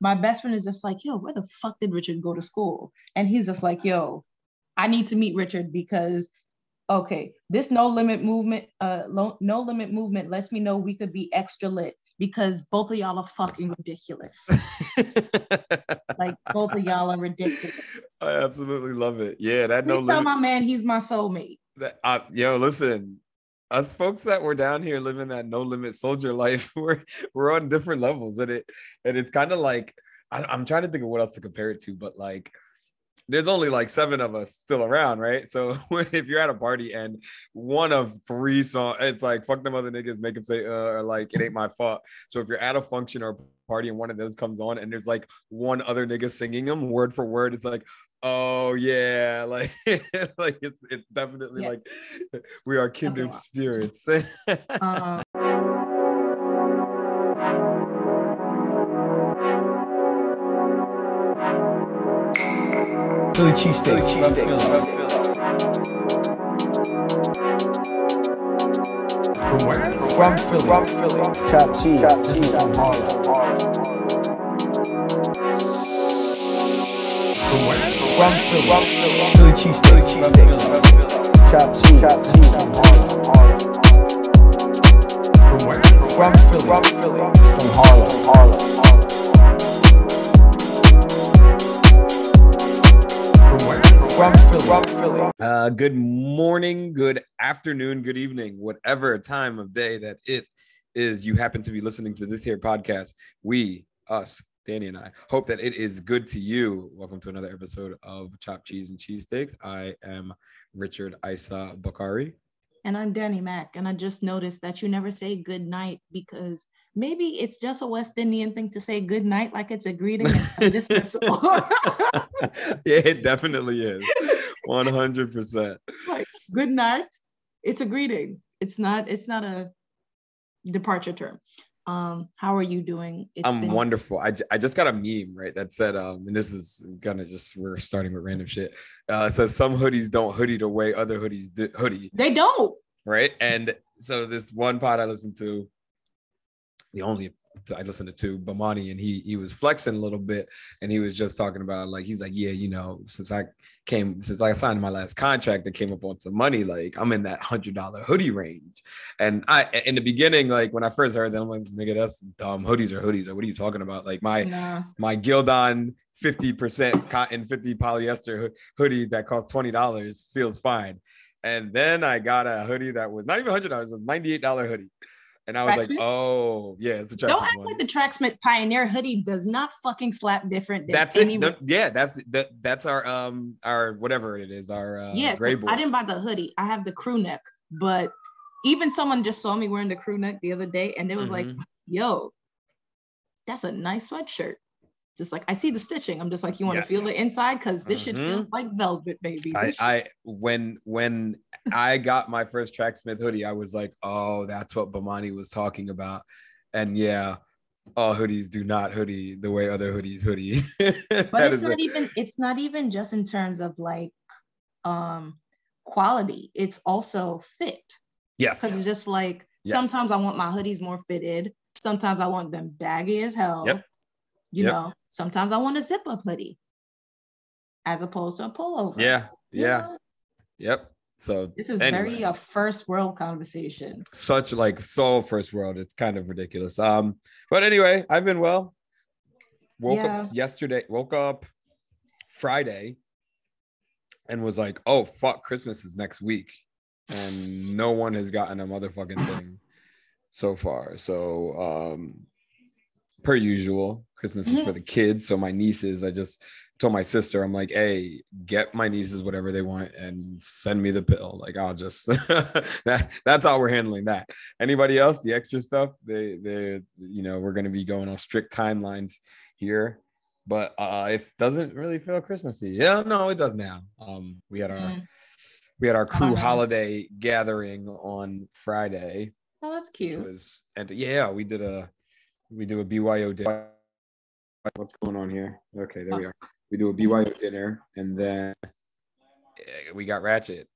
my best friend is just like, yo, where the fuck did Richard go to school? And he's just like, yo, I need to meet Richard because okay, this no limit movement, uh lo- no limit movement lets me know we could be extra lit because both of y'all are fucking ridiculous. like both of y'all are ridiculous. I absolutely love it. Yeah, that no Please tell limit. my man he's my soulmate. That, uh, yo, listen, us folks that were down here living that no limit soldier life, we're we're on different levels, and it and it's kind of like I, I'm trying to think of what else to compare it to, but like there's only like seven of us still around, right? So if you're at a party and one of three songs, it's like fuck them other niggas, make them say uh, or like it ain't my fault. So if you're at a function or party and one of those comes on and there's like one other nigga singing them word for word, it's like oh yeah like like it's, it's definitely Yeah. like we are kindred spirits Um, Philly cheesesteak. from where From Philly. From Philly. Chopped cheese. this is from Harlem. From Philly. Philly cheesesteak. Chopped cheese. this is from where From Philly. From Harlem. Harlem. Uh, good morning, good afternoon, good evening, whatever time of day that it is you happen to be listening to this here podcast. We, us, Danny and I, hope that it is good to you. Welcome to another episode of Chopped Cheese and Cheesesteaks. I am Richard Isa Bakari. and I'm Danny Mack, and I just noticed that you never say good night because maybe it's just a West Indian thing to say good night like it's a greeting and dismissal. yeah, it definitely is. 100%. like good night, it's a greeting. It's not. It's not a departure term. Um, how are you doing? It's I'm been- wonderful. I, j- I just got a meme right that said, um, and this is gonna just we're starting with random shit. Uh, it says some hoodies don't hoodie the way other hoodies do, hoodie, They don't. right? And so this one pod I listened to, the only I listened to two, Bamani, and he he was flexing a little bit, and he was just talking about like he's like, yeah, you know, since I came since I signed my last contract and came up on some money, like I'm in that hundred dollar hoodie range. And I in the beginning, like when I first heard that, I'm like, nigga, that's dumb. Hoodies are hoodies. Or what are you talking about? Like my Nah. my Gildan 50% cotton 50 polyester hoodie that cost $20 feels fine. And then I got a hoodie that was not even $100, it was $98 hoodie. And I was like, oh, yeah, it's a track. Don't act like the Tracksmith Pioneer hoodie does not fucking slap different That's any. it. Yeah, that's that, that's our um our whatever it is, our uh yeah, gray I didn't buy the hoodie. I have the crew neck, but even someone just saw me wearing the crew neck the other day, and it was like, Mhm. "Yo, that's a nice sweatshirt." Just like I see the stitching, I'm just like, "You want to feel the inside? Because this shit Mhm. feels like velvet, baby." I, I when when I got my first Tracksmith hoodie, I was like, oh, that's what Bamani was talking about. And yeah, all hoodies do not hoodie the way other hoodies hoodie. but it's not a- even it's not even just in terms of like um quality it's also fit yes. because it's just like Yes. sometimes i want my hoodies more fitted sometimes i want them baggy as hell Yep. You Yep. know sometimes i want a zip up hoodie as opposed to a pullover Yeah, yeah, yep. So this is anyway, very a first world conversation such like so first world. It's kind of ridiculous. Um, but anyway, I've been well. Woke Yeah. up yesterday, woke up Friday and was like, oh fuck, Christmas is next week. And no one has gotten a motherfucking thing so far. So um per usual, Christmas is for the kids. So my nieces, I just told my sister, I'm like, hey, get my nieces whatever they want and send me the bill. Like I'll just that that's how we're handling that. Anybody else, the extra stuff, they they you know, we're gonna be going on strict timelines here. But uh it doesn't really feel Christmassy. Yeah, no, it does now. Um we had our Mm. we had our crew holiday gathering on Friday. oh that's cute was and yeah, we did a we do a BYO dinner. What's going on here? Okay, there we are. We do a BYO dinner and then we got ratchet.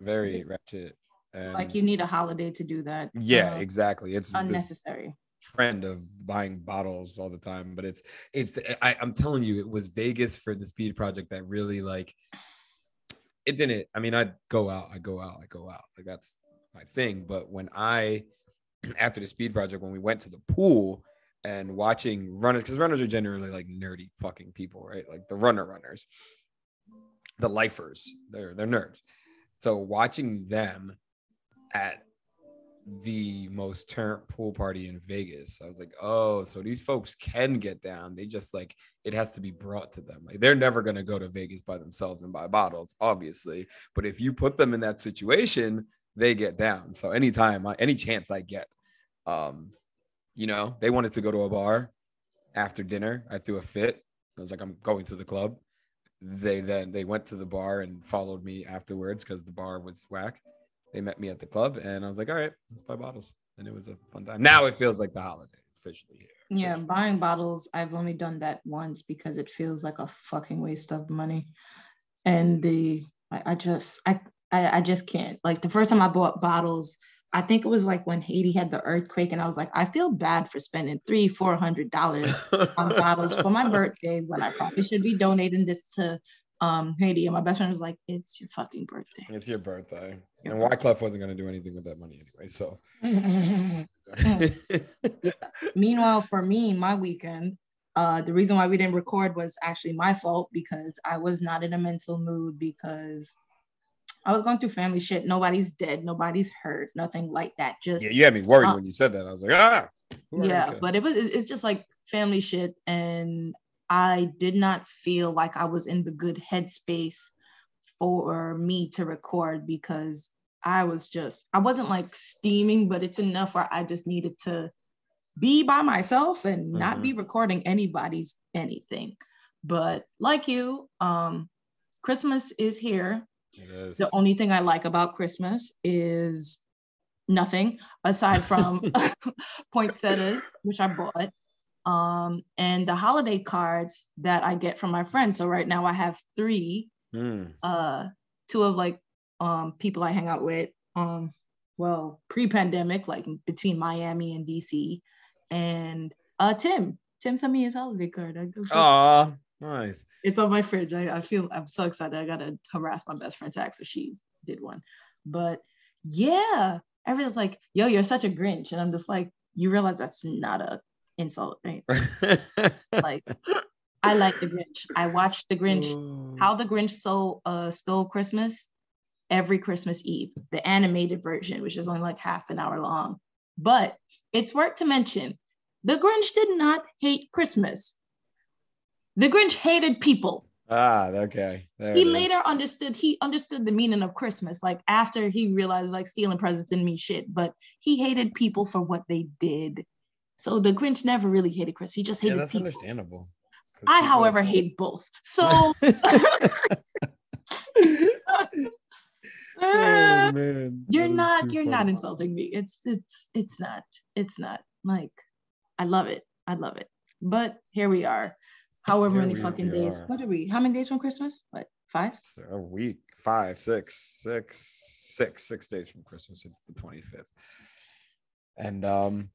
Very ratchet. And like you need a holiday to do that yeah, Uh, exactly. It's unnecessary trend of buying bottles all the time, but it's it's I, I'm telling you, it was Vegas for the speed project that really like it didn't. I mean, I'd go out, I go out, I go out. Like that's my thing. But when I after the speed project, when we went to the pool and watching runners, because runners are generally like nerdy fucking people, right? Like the runner runners, the lifers, they're they're nerds. So watching them at the most turnt pool party in Vegas. I was like, oh, so these folks can get down. They just like it has to be brought to them. Like they're never gonna go to Vegas by themselves and buy bottles, obviously. But if you put them in that situation, they get down. So anytime, any chance I get, um, you know, they wanted to go to a bar after dinner. I threw a fit. I was like, I'm going to the club. They then they went to the bar and followed me afterwards because the bar was whack they met me at the club and I was like, all right, let's buy bottles. And it was a fun time. Now it feels like the holiday officially here. Yeah, buying bottles, I've only done that once because it feels like a fucking waste of money. And the I, I just I, I I just can't. Like the first time I bought bottles, I think it was like when Haiti had the earthquake, and I was like, I feel bad for spending three, four hundred dollars on bottles for my birthday when I probably should be donating this to um Haiti. And my best friend was like, It's your fucking birthday. It's your birthday. and Wyclef wasn't gonna do anything with that money anyway. So Meanwhile, for me, my weekend, uh, the reason why we didn't record was actually my fault because I was not in a mental mood because I was going through family shit. Nobody's dead, nobody's hurt, nothing like that. Just yeah, you had me worried uh, when you said that. I was like, ah. yeah, but it was it's just like family shit, and I did not feel like I was in the good headspace for me to record because I was just I wasn't like steaming, but it's enough where I just needed to be by myself and not Mhm. be recording anybody's anything. But like you, um, Christmas is here. It is. The only thing I like about Christmas is nothing aside from poinsettias, which I bought, um, and the holiday cards that I get from my friends. So right now I have three, Hmm. uh, two of like um, people I hang out with. Um, well, pre-pandemic, like between Miami and DC, and uh, Tim. Tim sent me his holiday card. I go, Aw, nice. it's on my fridge. I, I feel I'm so excited. I gotta harass my best friend Tax if she did one. But yeah, everyone's like, yo, you're such a Grinch. And I'm just like, you realize that's not a insult, right? Like, I like the Grinch. I watched the Grinch, Oh. how the Grinch stole uh stole Christmas every Christmas Eve, the animated version, which is only like half an hour long. But it's worth to mention the Grinch did not hate Christmas. The Grinch hated people. Ah, okay. There he later understood he understood the meaning of christmas like after he realized like stealing presents didn't mean shit but he hated people for what they did so the grinch never really hated chris he just Yeah, hated that's people understandable. i however hate both so oh man, you're that not you're not insulting me it's it's it's not it's not like i love it i love it but here we are however Here many fucking days are. what are we how many days from christmas what five So a week, five, six, six, six, six days from Christmas. It's the 25th. And um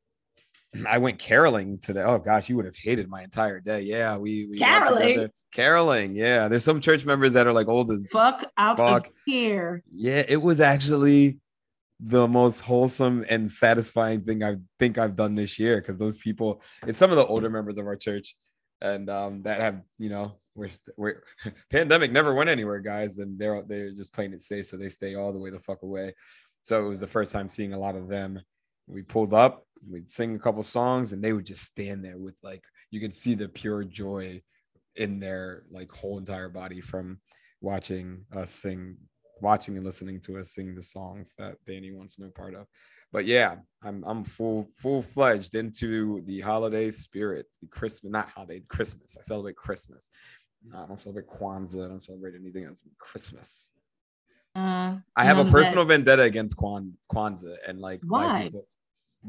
I went caroling today. Oh gosh, you would have hated my entire day. Yeah, we, we Caroling? Caroling, yeah. There's some church members that are like old as fuck out Fuck. of here yeah, it was actually the most wholesome and satisfying thing I think I've done this year because those people, it's some of the older members of our church, and um, that have you know we're we're pandemic never went anywhere, guys, and they're they're just playing it safe, so they stay all the way the fuck away. So it was the first time seeing a lot of them. We pulled up, we'd sing a couple songs, and they would just stand there with like you could see the pure joy in their like whole entire body from watching us sing watching and listening to us sing the songs that Danny wants no part of. But yeah, I'm I'm full full fledged into the holiday spirit, the Christmas, not holiday, Christmas. I celebrate Christmas. I don't celebrate Kwanzaa. I don't celebrate anything else. Christmas. Uh, I have a personal that. vendetta against Kwan, Kwanzaa and like Why?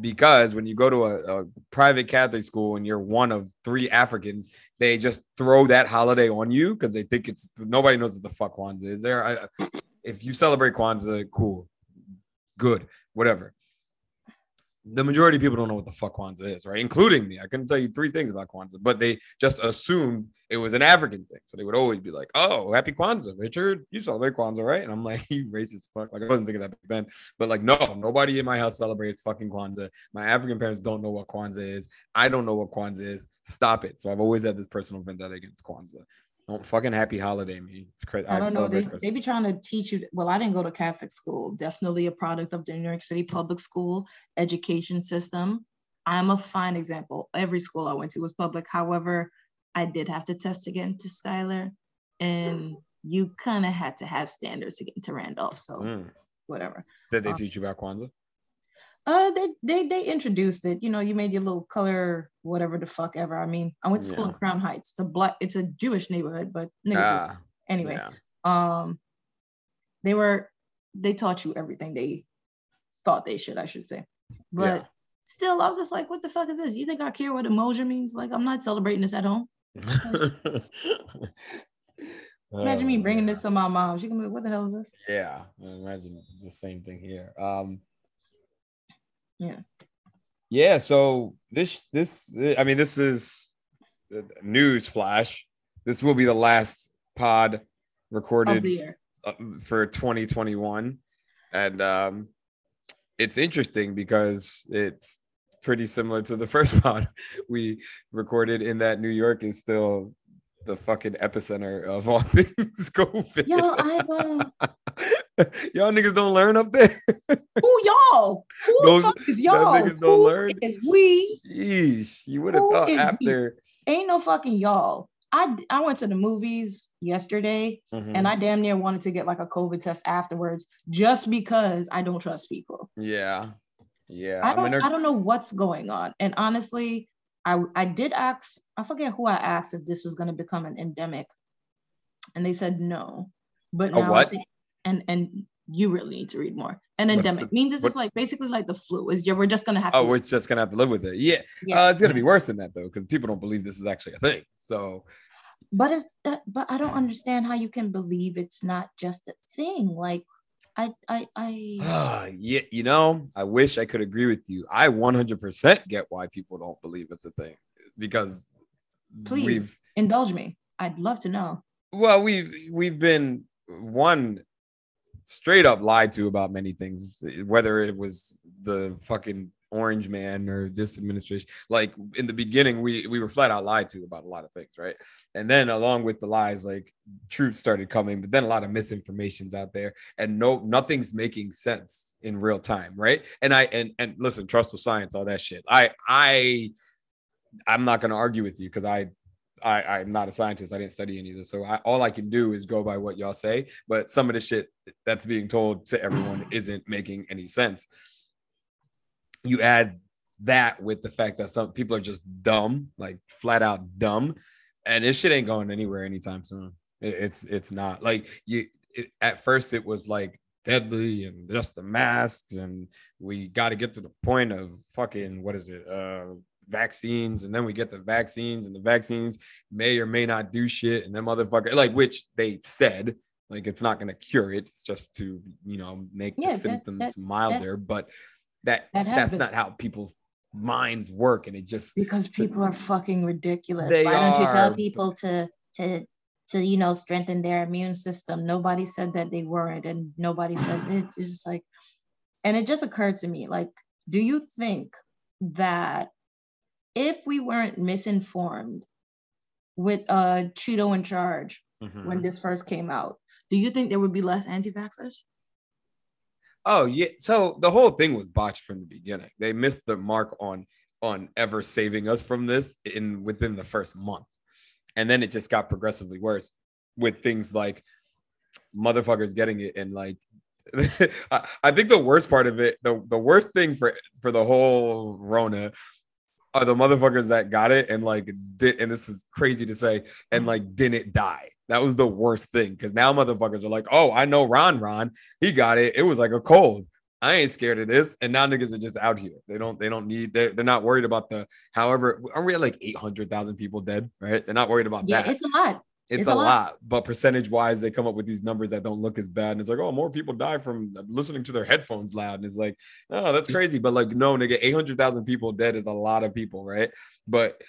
Because when you go to a, a private Catholic school and you're one of three Africans, they just throw that holiday on you because they think it's nobody knows what the fuck Kwanzaa is. There, I, if you celebrate Kwanzaa, cool, good, whatever. the majority of people don't know what the fuck Kwanzaa is, right? Including me. I couldn't tell you three things about Kwanzaa, but they just assumed it was an African thing. So they would always be like, oh, happy Kwanzaa, Richard. You celebrate Kwanzaa, right? And I'm like, you racist fuck. Like, I wasn't thinking that back then. But like, no, nobody in my house celebrates fucking Kwanzaa. My African parents don't know what Kwanzaa is. I don't know what Kwanzaa is. Stop it. So I've always had this personal vendetta against Kwanzaa. Don't fucking happy holiday me. It's crazy. I don't know. They, they be trying to teach you. Well, I didn't go to Catholic school. Definitely a product of the New York City public school education system. I'm a fine example. Every school I went to was public. However, I did have to test to get into Schuyler, and you kind of had to have standards to get into Randolph. So mm. whatever. Did they um, teach you about Kwanzaa? Uh, they they they introduced it. You know, you made your little color, whatever the fuck ever. I mean, I went to school yeah. in Crown Heights. It's a black, it's a Jewish neighborhood, but ah, anyway, yeah. um, they were they taught you everything they thought they should, I should say. But yeah. still, I was just like, what the fuck is this? You think I care what Umoja means? Like, I'm not celebrating this at home. imagine me bringing this to my mom. She can be like, what the hell is this? Yeah, imagine the same thing here. Um, yeah. Yeah. So this this I mean this is news flash. This will be the last pod recorded uh, for 2021, and um, it's interesting because it's pretty similar to the first pod we recorded in that New York is still the fucking epicenter of all things COVID. Yo, I don't. y'all niggas don't learn up there. Who y'all? Who Those, fuck is y'all? Niggas don't Who learn. Is we? Yeesh, you would have thought after. We? Ain't no fucking y'all. I I went to the movies yesterday, mm-hmm. and I damn near wanted to get like a COVID test afterwards, just because I don't trust people. Yeah, yeah. I don't. I, mean, I don't know what's going on, and honestly, I I did ask. I forget who I asked if this was going to become an endemic, and they said no. But now, what? Think, and and you really need to read more. An endemic the, means it's just like basically like the flu. Is we're just gonna have. Oh, we're just gonna have to live with it. Yeah, yeah. Uh, it's gonna be worse than that though, because people don't believe this is actually a thing. So. But it's uh, but I don't understand how you can believe it's not just a thing. Like I I I yeah, you know, I wish I could agree with you. I 100% get why people don't believe it's a thing because please indulge me. I'd love to know. Well, we've we've been one straight up lied to about many things, whether it was the fucking orange man or this administration. Like in the beginning we we were flat out lied to about a lot of things right? And then along with the lies like truth started coming but then a lot of misinformation's out there and no nothing's making sense in real time right? And i and and listen trust the science all that shit. I i i'm not going to argue with you because i I, I'm not a scientist. I didn't study any of this. So I, all I can do is go by what y'all say. But some of the shit that's being told to everyone isn't making any sense. You add that with the fact that some people are just dumb, like flat out dumb, and this shit ain't going anywhere anytime soon. It, it's it's not like you. It, at first, it was like deadly and just the masks, and we got to get to the point of fucking what is it? Uh, vaccines, and then we get the vaccines, and the vaccines may or may not do shit, and then motherfucker like which they said like it's not going to cure it. It's just to you know make yeah, the symptoms that, milder, that, but that, that that's been. not how people's minds work, and it just because people are fucking ridiculous. Why don't you tell people to to to you know strengthen their immune system? Nobody said that they weren't, and nobody said it. It's just like, and it just occurred to me like, do you think that if we weren't misinformed with uh Cheeto in charge mm-hmm. when this first came out, do you think there would be less anti-vaxxers? Oh yeah. So the whole thing was botched from the beginning. They missed the mark on on ever saving us from this in within the first month. And then it just got progressively worse with things like motherfuckers getting it and like I think the worst part of it, the, the worst thing for for the whole Rona are the motherfuckers that got it and like did and this is crazy to say and like didn't die. That was the worst thing because now motherfuckers are like, oh, I know Ron Ron, he got it. It was like a cold. I ain't scared of this. And now niggas are just out here. They don't, they don't need, they're, they're not worried about the, however, aren't we at like 800,000 people dead, right? They're not worried about yeah, that. Yeah, it's a lot. It's, It's a a lot. lot. but percentage wise, they come up with these numbers that don't look as bad. And it's like, oh, more people die from listening to their headphones loud. And it's like, oh, that's mm. crazy. But like, no, nigga, 800,000 people dead is a lot of people, right? But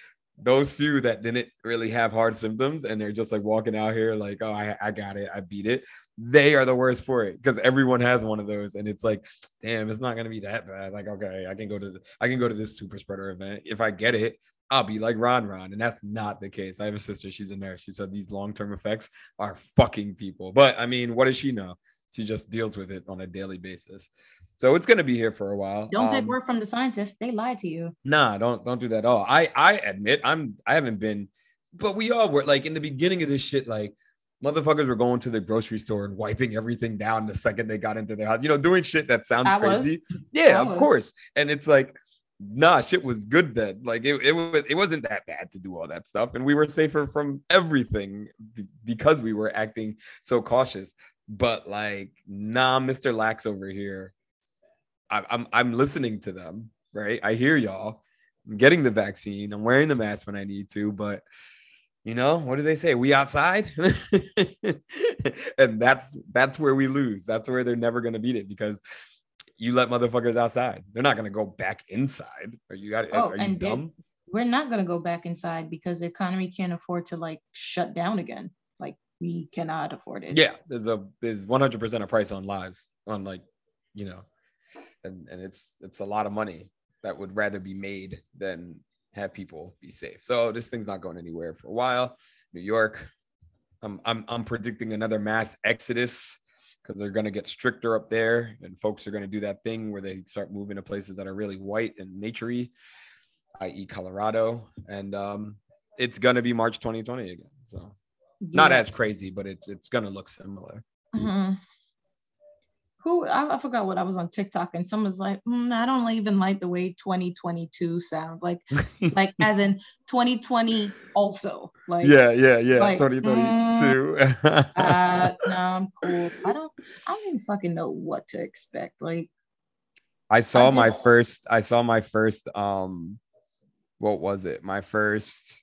those few that didn't really have hard symptoms and they're just like walking out here like, oh, I, I got it, I beat it. They are the worst for it because everyone has one of those, and it's like, damn, it's not gonna be that bad. Like, okay, I can go to the, I can go to this super spreader event. If I get it, I'll be like Ron Ron, and that's not the case. I have a sister, she's a nurse. She said these long term effects are fucking people. But I mean, what does she know? She just deals with it on a daily basis. So it's gonna be here for a while. Don't take Um, word from the scientists. They lied to you. Nah, don't don't do that at all. I I admit I'm I haven't been, but we all were like in the beginning of this shit, like motherfuckers were going to the grocery store and wiping everything down the second they got into their house, you know, doing shit that sounds I was. crazy. Yeah, I of was. course. And it's like, nah, shit was good then. Like it, it was it wasn't that bad to do all that stuff. And we were safer from everything be- because we were acting so cautious. But like, nah, Mr. Lax over here. I, I'm I'm listening to them, right? I hear y'all. I'm getting the vaccine. I'm wearing the mask when I need to, but you know what do they say? We outside, and that's that's where we lose. That's where they're never gonna beat it because you let motherfuckers outside. They're not gonna go back inside. Are you got? Oh, are you and dumb? We're not gonna go back inside because the economy can't afford to like shut down again. Like we cannot afford it. Yeah, there's a there's 100 percent a price on lives on like, you know, and and it's it's a lot of money that would rather be made than have people be safe. So this thing's not going anywhere for a while. New York, I'm I'm I'm predicting another mass exodus because they're going to get stricter up there, and folks are going to do that thing where they start moving to places that are really white and naturey, i.e., Colorado, and um, it's going to be March 2020 again. So not as crazy, but it's it's going to look similar. Mhm. Who I, I forgot what I was on TikTok and someone's like, "Mm, I don't even like the way 2022 sounds like, like as in 2020 also. Like, yeah, yeah, yeah. like, 2022. uh, no, I'm cool. I don't, I don't even fucking know what to expect. Like, I saw my just- first. I saw my first. Um, what was it? My first.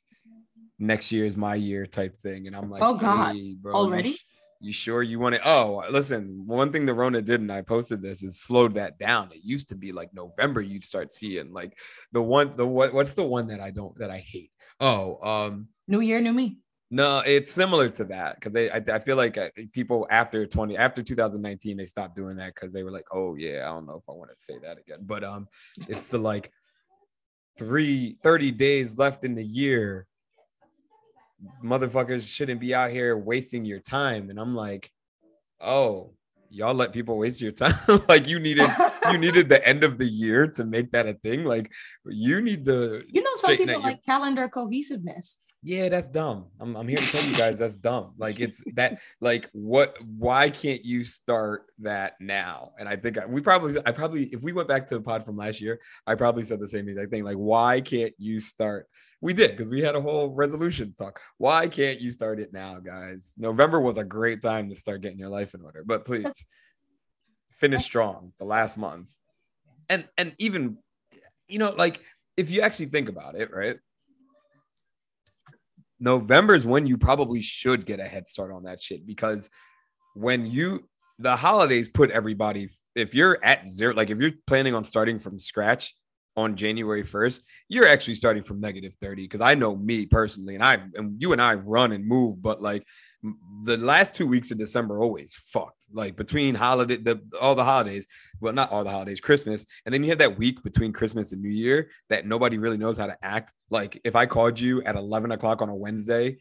Next year is my year type thing, and I'm like, Oh, God. "Hey, bro, Already? You, sure you want it? Oh, listen. One thing the Rona did, and I posted this, is slowed that down. It used to be like November, you'd start seeing like the one. The what? What's the one that I don't that I hate? Oh, um, new year, new me. No, it's similar to that because I, I feel like uh, people after 20 after 2019 they stopped doing that because they were like, oh yeah, I don't know if I want to say that again. But um, it's the like three 30 days left in the year. Motherfuckers shouldn't be out here wasting your time, and I'm like, oh, y'all let people waste your time. like you needed you needed the end of the year to make that a thing. Like you need the You know, some people your- like calendar cohesiveness. Yeah, that's dumb. I'm, I'm here to tell you guys that's dumb. Like it's that like what why can't you start that now? And I think I, we probably I probably if we went back to the pod from last year, I probably said the same exact thing. Like why can't you start? We did because we had a whole resolution talk. Why can't you start it now, guys? November was a great time to start getting your life in order. But please finish strong the last month. And and even you know like if you actually think about it, right? November is when you probably should get a head start on that shit because when you the holidays put everybody if you're at zero like if you're planning on starting from scratch on January 1st, you're actually starting from negative 30 because I know me personally and I and you and I run and move but like the last 2 weeks of December always fucked like between holiday the all the holidays well not all the holidays Christmas and then you have that week between Christmas and New Year that nobody really knows how to act like if I called you at 11 o'clock on a Wednesday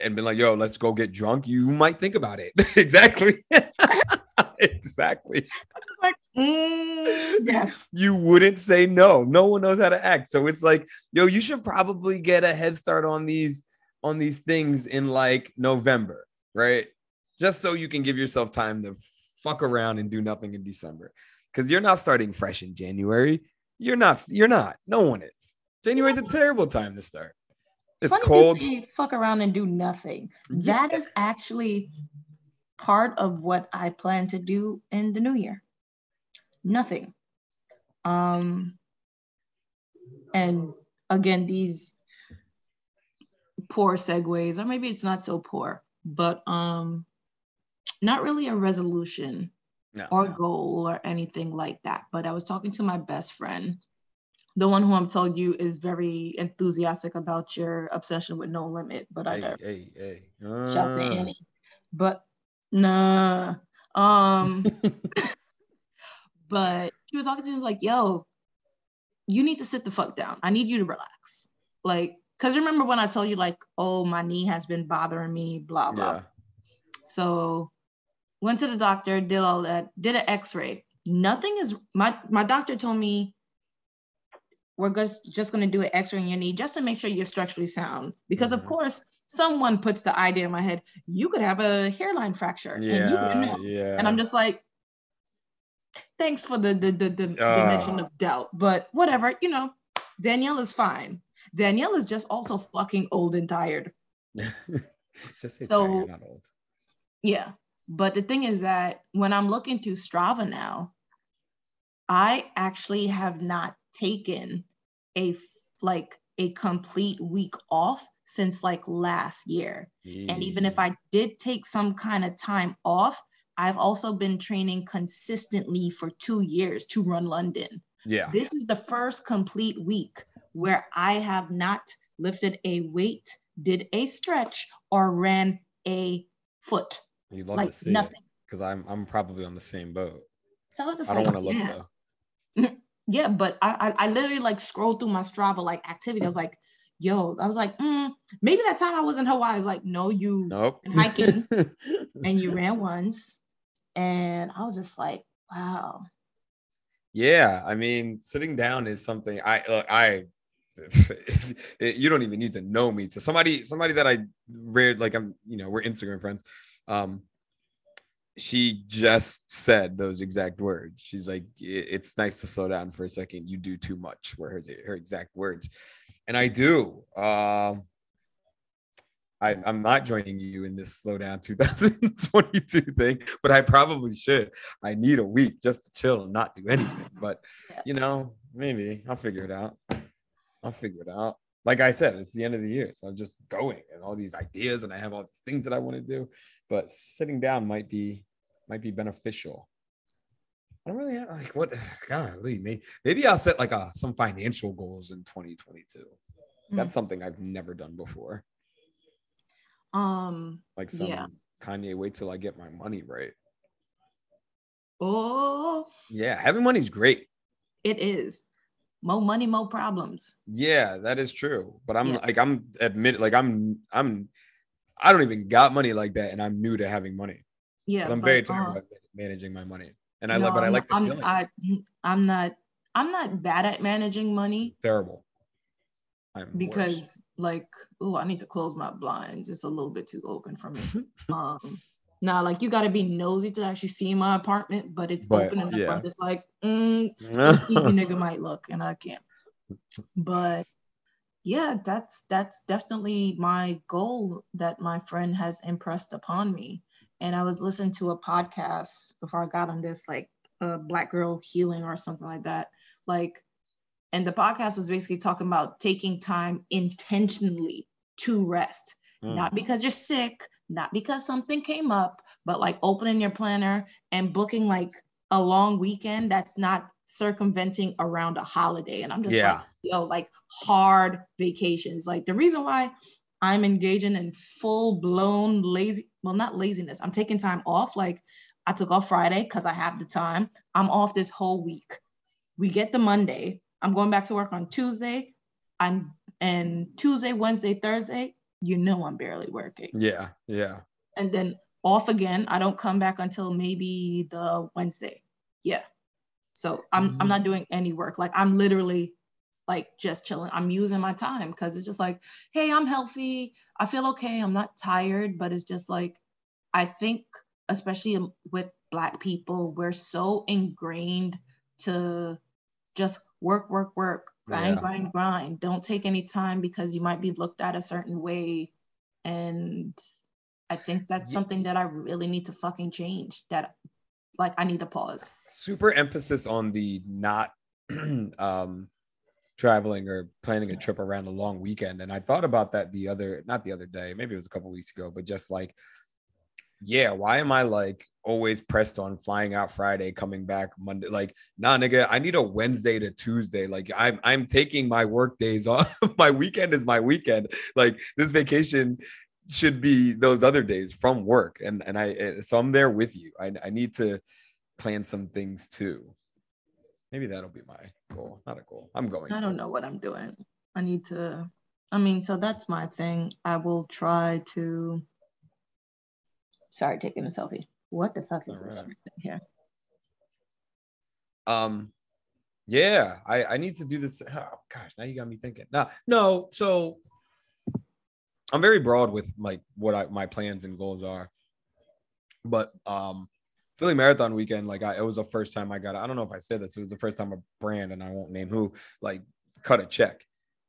and been like, yo, let's go get drunk, you might think about it. exactly. exactly. It's like, mm, yes. You wouldn't say no. No one knows how to act. So it's like, yo, you should probably get a head start on these on these things in like November, right? Just so you can give yourself time to fuck around and do nothing in December. Because you're not starting fresh in January. You're not, you're not. No one is. January's a terrible time to start. It's Funny cold. you say fuck around and do nothing. Yeah. That is actually part of what I plan to do in the new year. Nothing. Um and again these poor segues, or maybe it's not so poor, but um, not really a resolution No, or no. goal or anything like that. But I was talking to my best friend, the one who I'm told you is very enthusiastic about your obsession with No Limit, but I Hey, never. hey, hey. Shout out to Uh, Annie. But nah. Um, but she was talking to me, was like, yo, you need to sit the fuck down. I need you to relax. Like, cause remember when I told you, like, oh, my knee has been bothering me, blah, blah. yeah. So went to the doctor, did all that, did an x-ray. Nothing is my my doctor told me we're just, just gonna do an x-ray in your knee just to make sure you're structurally sound. Because of Mhm. course, someone puts the idea in my head, you could have a hairline fracture. And you Yeah, know. yeah. And I'm just like, thanks for the the the, the Ah. dimension of doubt, but whatever, you know, Danielle is fine. Danielle is just also fucking old and tired. just So- so, you're not old. Yeah. But the thing is that when I'm looking through Strava now, I actually have not taken a like a complete week off since like last year. And even if I did take some kind of time off, I've also been training consistently for two years to run London. yeah, This is the first complete week where I have not lifted a weight, did a stretch, or ran a foot. you love like to see nothing. because I'm I'm probably on the same boat. So I was just I don't like, want to look yeah. though. Yeah, but I, I I literally like scrolled through my Strava like activity. I was like, yo, I was like, mm, maybe that time I was in Hawaii. I was like, no, you Nope. Hiking. and you ran once. And I was just like, wow. yeah, I mean, sitting down is something I look. I you don't even need to know me to somebody somebody that I read like I'm you know we're Instagram friends. Um, she just said those exact words. She's like, it's nice to slow down for a second. You do too much. Were her her exact words, and I do. Um, I, I'm not joining you in this slowdown 2022 thing, but I probably should. I need a week just to chill and not do anything. But you know, maybe I'll figure it out. I'll figure it out. Like I said, it's the end of the year, so I'm just going and all these ideas, and I have all these things that I want to do. But sitting down might be might be beneficial. I don't really have, like what. Golly, maybe maybe I'll set like a some financial goals in 2022. Mm. That's something I've never done before. Um, Like some Yeah. Kanye, wait till I get my money right. oh, Yeah, having money's great. it is. More money, more problems. Yeah, that is true. But I'm Yeah. like I'm admit like I'm I'm I don't even got money like that, and I'm new to having money. Yeah. But I'm but, very uh, terrible at managing my money, and I no, like but I I'm like the I'm, feeling. I, I'm not. I'm not bad at managing money terrible. I'm worse. because, like, oh, I need to close my blinds. It's a little bit too open for me. um, now, like, you got to be nosy to actually see my apartment, but it's But, open enough. yeah. I'm just like, mm, some sneaky nigga might look, and I can't. But yeah, that's that's definitely my goal that my friend has impressed upon me. And I was listening to a podcast before I got on this, like a black girl healing or something like that. Like, and the podcast was basically talking about taking time intentionally to rest Mm. not because you're sick, not because something came up, but like opening your planner and booking like a long weekend that's not circumventing around a holiday. And I'm just Yeah. like, yo, like hard vacations. Like the reason why I'm engaging in full blown lazy, well, not laziness. I'm taking time off. Like I took off Friday because I have the time. I'm off this whole week. We get the Monday. I'm going back to work on Tuesday. I'm and Tuesday, Wednesday, Thursday, you know I'm barely working. Yeah, yeah. And then off again. I don't come back until maybe the Wednesday. Yeah. So I'm I'm mm-hmm. not doing any work. Like I'm literally like just chilling. I'm using my time because it's just like, hey, I'm healthy. I feel okay. I'm not tired, but it's just like I think especially with black people, we're so ingrained to just work, work, work, grind, Yeah. grind, grind. Don't take any time because you might be looked at a certain way. And I think that's something that I really need to fucking change. That like I need to pause. Super emphasis on the not um traveling or planning a trip around a long weekend. And I thought about that the other, not the other day, maybe it was a couple weeks ago, but just like, yeah, why am I like always pressed on flying out Friday, coming back Monday? Like, nah, nigga, I need a Wednesday to Tuesday. Like, I'm I'm taking my work days off. my weekend is my weekend. Like, this vacation should be those other days from work. And and I eh, so I'm there with you. I I need to plan some things too. Maybe that'll be my goal. Not a goal. I'm going. I don't know what I'm doing. I need to. I mean, so that's my thing. I will try to. Sorry, taking a selfie. What the fuck is All this right. right here? Um, yeah, I I need to do this. Oh gosh, now you got me thinking. No, no. So I'm very broad with like what I my plans and goals are, but um, Philly Marathon weekend, like I it was the first time I got. I don't know if I said this. It was the first time a brand, and I won't name who, like cut a check.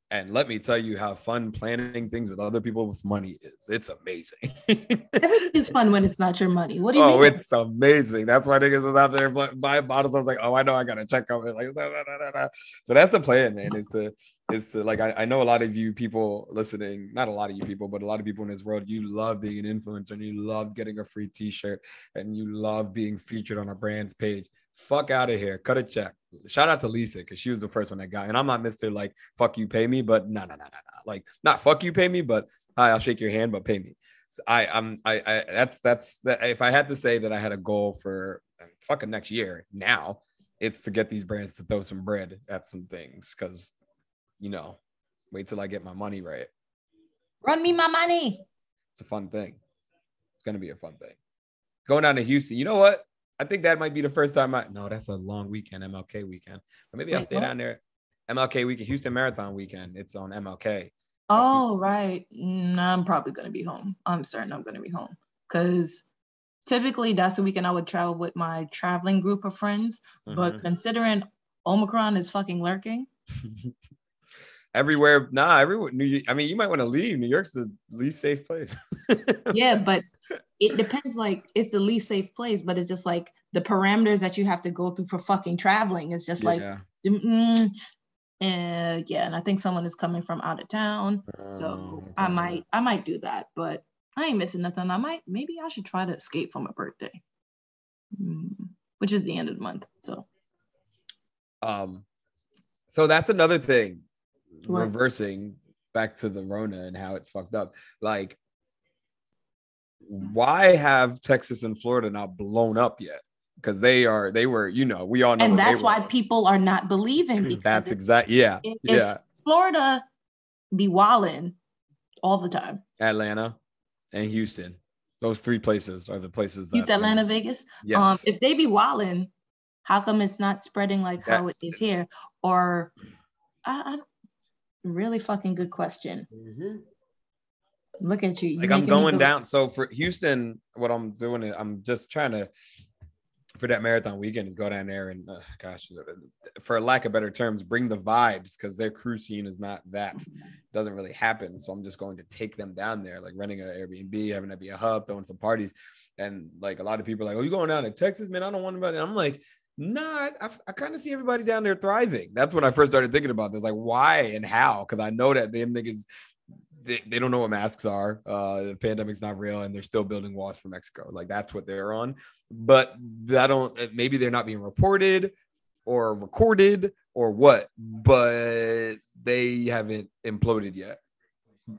And let me tell you how fun planning things with other people's money is. It's amazing. Everything is fun when it's not your money. What do you mean? Oh, mean? it's amazing. That's why niggas was out there bu- buying bottles. I was like, oh, I know I gotta check out. Like, da, da, da, da. so that's the plan, man. Is to is to like I, I know a lot of you people listening, not a lot of you people, but a lot of people in this world, you love being an influencer and you love getting a free t-shirt and you love being featured on a brand's page. Fuck out of here. Cut a check. Shout out to Lisa because she was the first one that got. And I'm not Mr. like fuck you, pay me, but no, no, no, no, no. Like not fuck you, pay me, but hi, I'll shake your hand, but pay me. So I I'm I, I that's that's that if I had to say that I had a goal for um, fucking next year now, it's to get these brands to throw some bread at some things because you know, wait till I get my money right. Run me my money. It's a fun thing. It's gonna be a fun thing. Going down to Houston, you know what? I think that might be the first time I no, that's a long weekend, MLK weekend. But maybe I'll stay what? down there. MLK weekend, Houston Marathon weekend. It's on MLK. Oh, right. Mm, I'm probably gonna be home. I'm certain I'm gonna be home because typically that's the weekend I would travel with my traveling group of friends. But Mhm. considering Omicron is fucking lurking, everywhere, nah, everywhere. New York, I mean, you might want to leave. New York's the least safe place. yeah, but it depends. Like it's the least safe place, but it's just like the parameters that you have to go through for fucking traveling. It's just like, Yeah. mm, and yeah, and I think someone is coming from out of town, so Oh, I might, I might do that. But I ain't missing nothing. I might, maybe I should try to escape for my birthday, Mm, which is the end of the month. So Um, so that's another thing. What? Reversing back to the Rona and how it's fucked up. Like, why have Texas and Florida not blown up yet? Because they are, they were, you know, we all know. and that's why people are not believing because That's if- exact. Yeah, if, yeah. if Florida be walling all the time. Atlanta and Houston. Those three places are the places that Houston, Atlanta, Vegas. Yes. Um, if they be walling, how come it's not spreading like That- how it is here? Or, I, I really fucking good question. Look at you. you like I'm going go- down. So for Houston, what I'm doing is I'm just trying to for that marathon weekend is go down there and uh, gosh, for lack of better terms, bring the vibes because their crew scene is not that doesn't really happen. So I'm just going to take them down there, like renting an Airbnb, having that be a hub, throwing some parties, and like a lot of people are like, "Oh, you going down to Texas, man? I don't want anybody." I'm like. Nah, I, I kind of see everybody down there thriving. That's when I first started thinking about this. Like, why and how? Because I know that them niggas they, they don't know what masks are. Uh, the pandemic's not real, and they're still building walls for Mexico. Like that's what they're on. But that don't. Maybe they're not being reported or recorded or what. But they haven't imploded yet.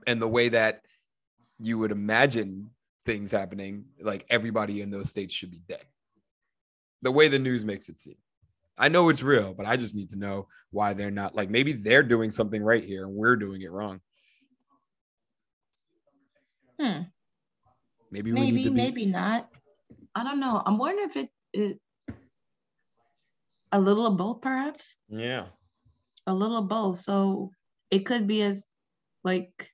And the way that you would imagine things happening, like everybody in those states should be dead. The way the news makes it seem. I know it's real, but I just need to know why they're not like maybe they're doing something right here and we're doing it wrong. Hmm. Maybe Maybe, to be, maybe not. I don't know. I'm wondering if it, it a little of both, perhaps. Yeah. a little of both. So it could be as like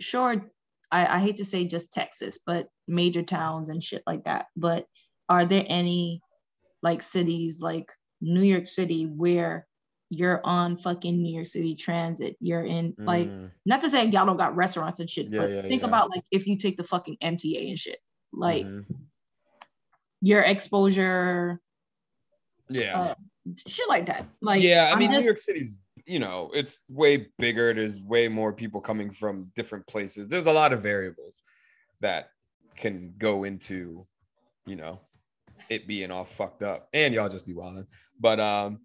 sure, I, I hate to say just Texas, but major towns and shit like that. But are there any like cities like New York City where you're on fucking New York City transit? You're in like Mm, not to say y'all don't got restaurants and shit, Yeah, but yeah, think yeah. about like if you take the fucking MTA and shit, like mhm. your exposure, yeah. uh, shit like that. Like yeah, I I'm mean, just- New York City's you know, it's way bigger. There's way more people coming from different places. There's a lot of variables that can go into, you know, it being all fucked up. And y'all just be wilding. But um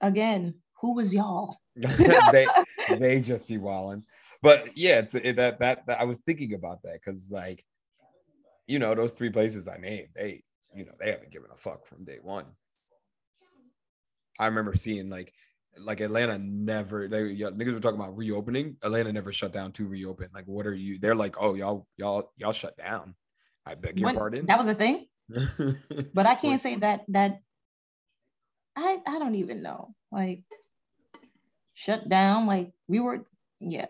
Again, who was y'all? they they just be wilding. But yeah, it's it, that, that that I was thinking about that because like, you know, those three places I named, they you know they haven't given a fuck from day one. I remember seeing like like Atlanta never they yeah, niggas were talking about reopening. Atlanta never shut down to reopen. Like, what are you? They're like, oh y'all y'all y'all shut down. I beg your When- pardon. That was a thing, but I can't say that that I I don't even know. Like shut down. Like we were, yeah.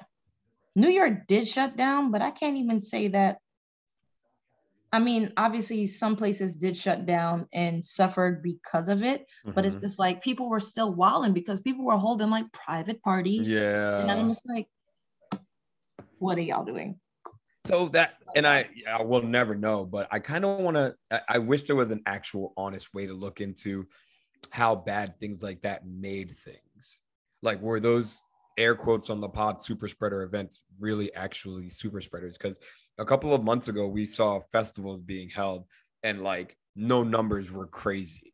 New York did shut down, but I can't even say that. I mean, obviously, some places did shut down and suffered because of it, but it's Mhm. just like people were still wilding because people were holding like private parties. Yeah. And I'm just like, what are y'all doing? So that and I I will never know, but I kind of want to. I, I wish there was an actual honest way to look into how bad things like that made things. Like were those air quotes on the pod super spreader events really actually super spreaders? Because a couple of months ago we saw festivals being held and like no numbers were crazy.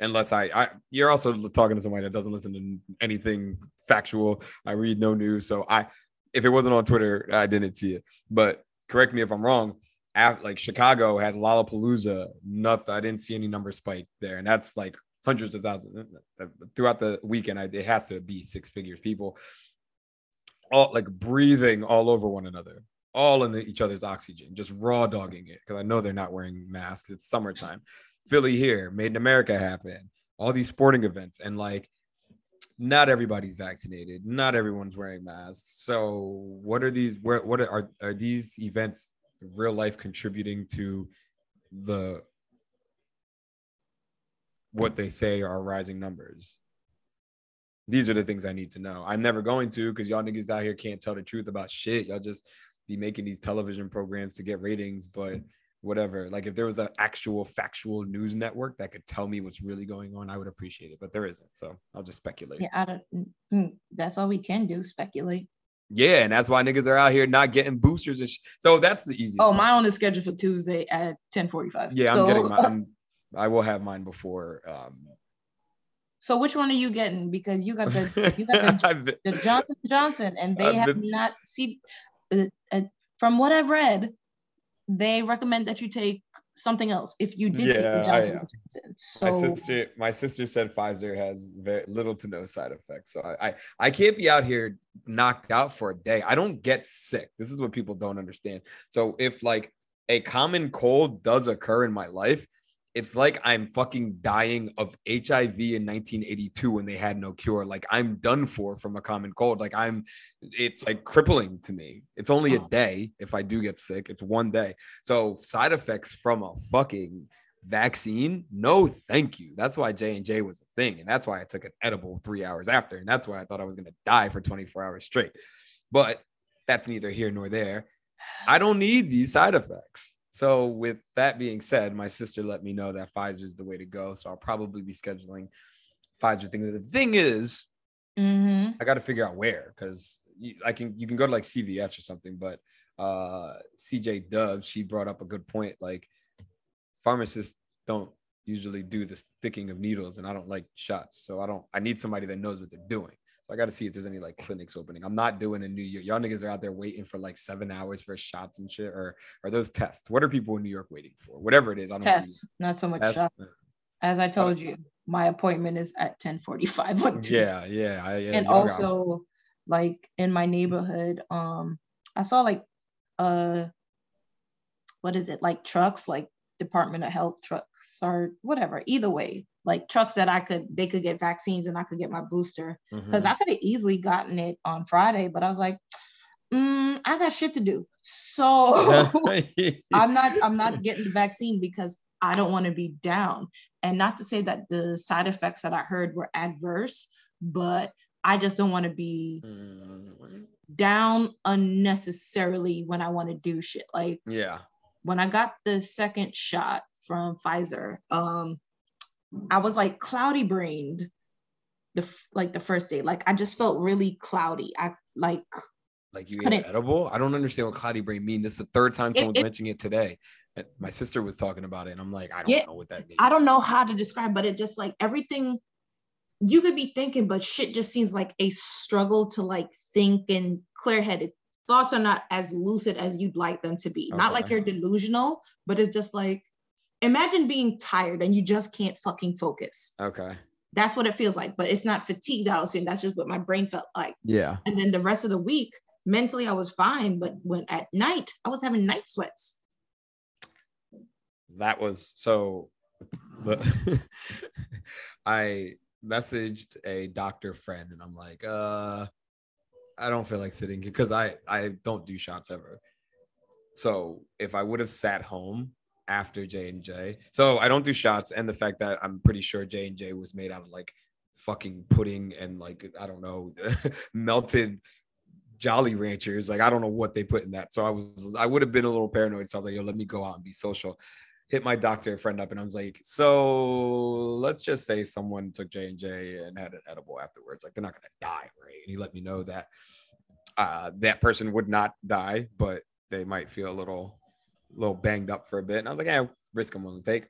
Unless I, I you're also talking to somebody that doesn't listen to anything factual. I read no news, so I if it wasn't on Twitter, I didn't see it. But correct me if I'm wrong. Af like Chicago had Lollapalooza, nothing. I didn't see any number spike there, and that's like hundreds of thousands uh, throughout the weekend. I, it has to be six figures. People all like breathing all over one another, all in the, each other's oxygen, just raw dogging it. Because I know they're not wearing masks. It's summertime. Philly here, Made in America happen. All these sporting events, and like not everybody's vaccinated. Not everyone's wearing masks. So what are these where what are are these events real life contributing to the what they say are rising numbers? These are the things i need to know. I'm never going to because y'all niggas out here can't tell the truth about shit. Y'all just be making these television programs to get ratings but whatever like if there was an actual factual news network that could tell me what's really going on i would appreciate it but there isn't so i'll just speculate Yeah, I don't. mm, That's all we can do. Speculate. Yeah, and that's why niggas are out here not getting boosters and sh- so that's the easy. Oh, my own is scheduled for Tuesday at 10:45. Yeah, I'm getting mine. I will have mine before. Um, So which one are you getting? Because you got the you got the, the Johnson Johnson, and they I've have been- not see. Uh, uh, from what I've read, they recommend that you take something else if you did take Yeah, the I- Johnson yeah. Johnson. my So sister, my sister said Pfizer has very little to no side effects. So I, I, I can't be out here knocked out for a day. I don't get sick. This is what people don't understand. So if like a common cold does occur in my life, it's like I'm fucking dying of HIV in 1982 when they had no cure. Like I'm done for from a common cold. Like I'm, it's like crippling to me. It's only a day if I do get sick. It's one day. So side effects from a fucking vaccine, no, thank you. That's why J and J was a thing, and that's why I took an edible three hours after, and that's why I thought I was gonna die for 24 hours straight. But that's neither here nor there. I don't need these side effects. So, with that being said, my sister let me know that Pfizer is the way to go. So, I'll probably be scheduling Pfizer things. The thing is, Mhm. I got to figure out where because I can you can go to like CVS or something, but uh CJ Dubs she brought up a good point. Like pharmacists don't usually do the sticking of needles, and I don't like shots, so I don't. I need somebody that knows what they're doing. So I got to see if there's any like clinics opening. I'm not doing a New York. Y'all niggas are out there waiting for like seven hours for shots and shit, or are those tests? What are people in New York waiting for? Whatever it is, I don't know. tests, not so much Tests? shot. As I told you, my appointment is at 10:45 on Tuesday. Yeah, yeah, I, yeah. and also like in my neighborhood um i saw like uh what is it like trucks like department of health trucks or whatever either way like trucks that i could they could get vaccines and i could get my booster. Because Mhm. i could have easily gotten it on friday but i was like mm, i got shit to do. So i'm not i'm not getting the vaccine because i don't want to be down. And not to say that the side effects that i heard were adverse but i just don't want to be Mm, down unnecessarily when i want to do shit. Like yeah. when i got the second shot from pfizer um i was like cloudy brained the like the first day. Like I just felt really cloudy. I like Like you ate edible? I don't understand what cloudy brain mean. This is the third time It- someone's it- mentioning it today. My sister was talking about it, and I'm like, I don't Yeah, know what that means. I don't know how to describe, but it just like everything you could be thinking, but shit just seems like a struggle to like think and clear headed. Thoughts are not as lucid as you'd like them to be. Not like you're delusional, but it's just like imagine being tired and you just can't fucking focus. Okay. That's what it feels like, but it's not fatigue that I was feeling. That's just what my brain felt like. Yeah. And then the rest of the week, mentally, I was fine. But when at night, I was having night sweats. that was so the I messaged a doctor friend and I'm like, uh I don't feel like sitting because I I don't do shots ever. So if I would have sat home after J and J, so I don't do shots, and the fact that I'm pretty sure J and J was made out of like fucking pudding and like I don't know melted Jolly Ranchers. Like I don't know what they put in that. So I was I would have been a little paranoid. So I was like, yo, let me go out and be social. Hit my doctor friend up and I was like, so let's just say someone took J and J and had an edible afterwards. Like they're not gonna die, right? And he let me know that uh, that person would not die, but they might feel a little little banged up for a bit. And I was like, yeah, risk I'm willing to take.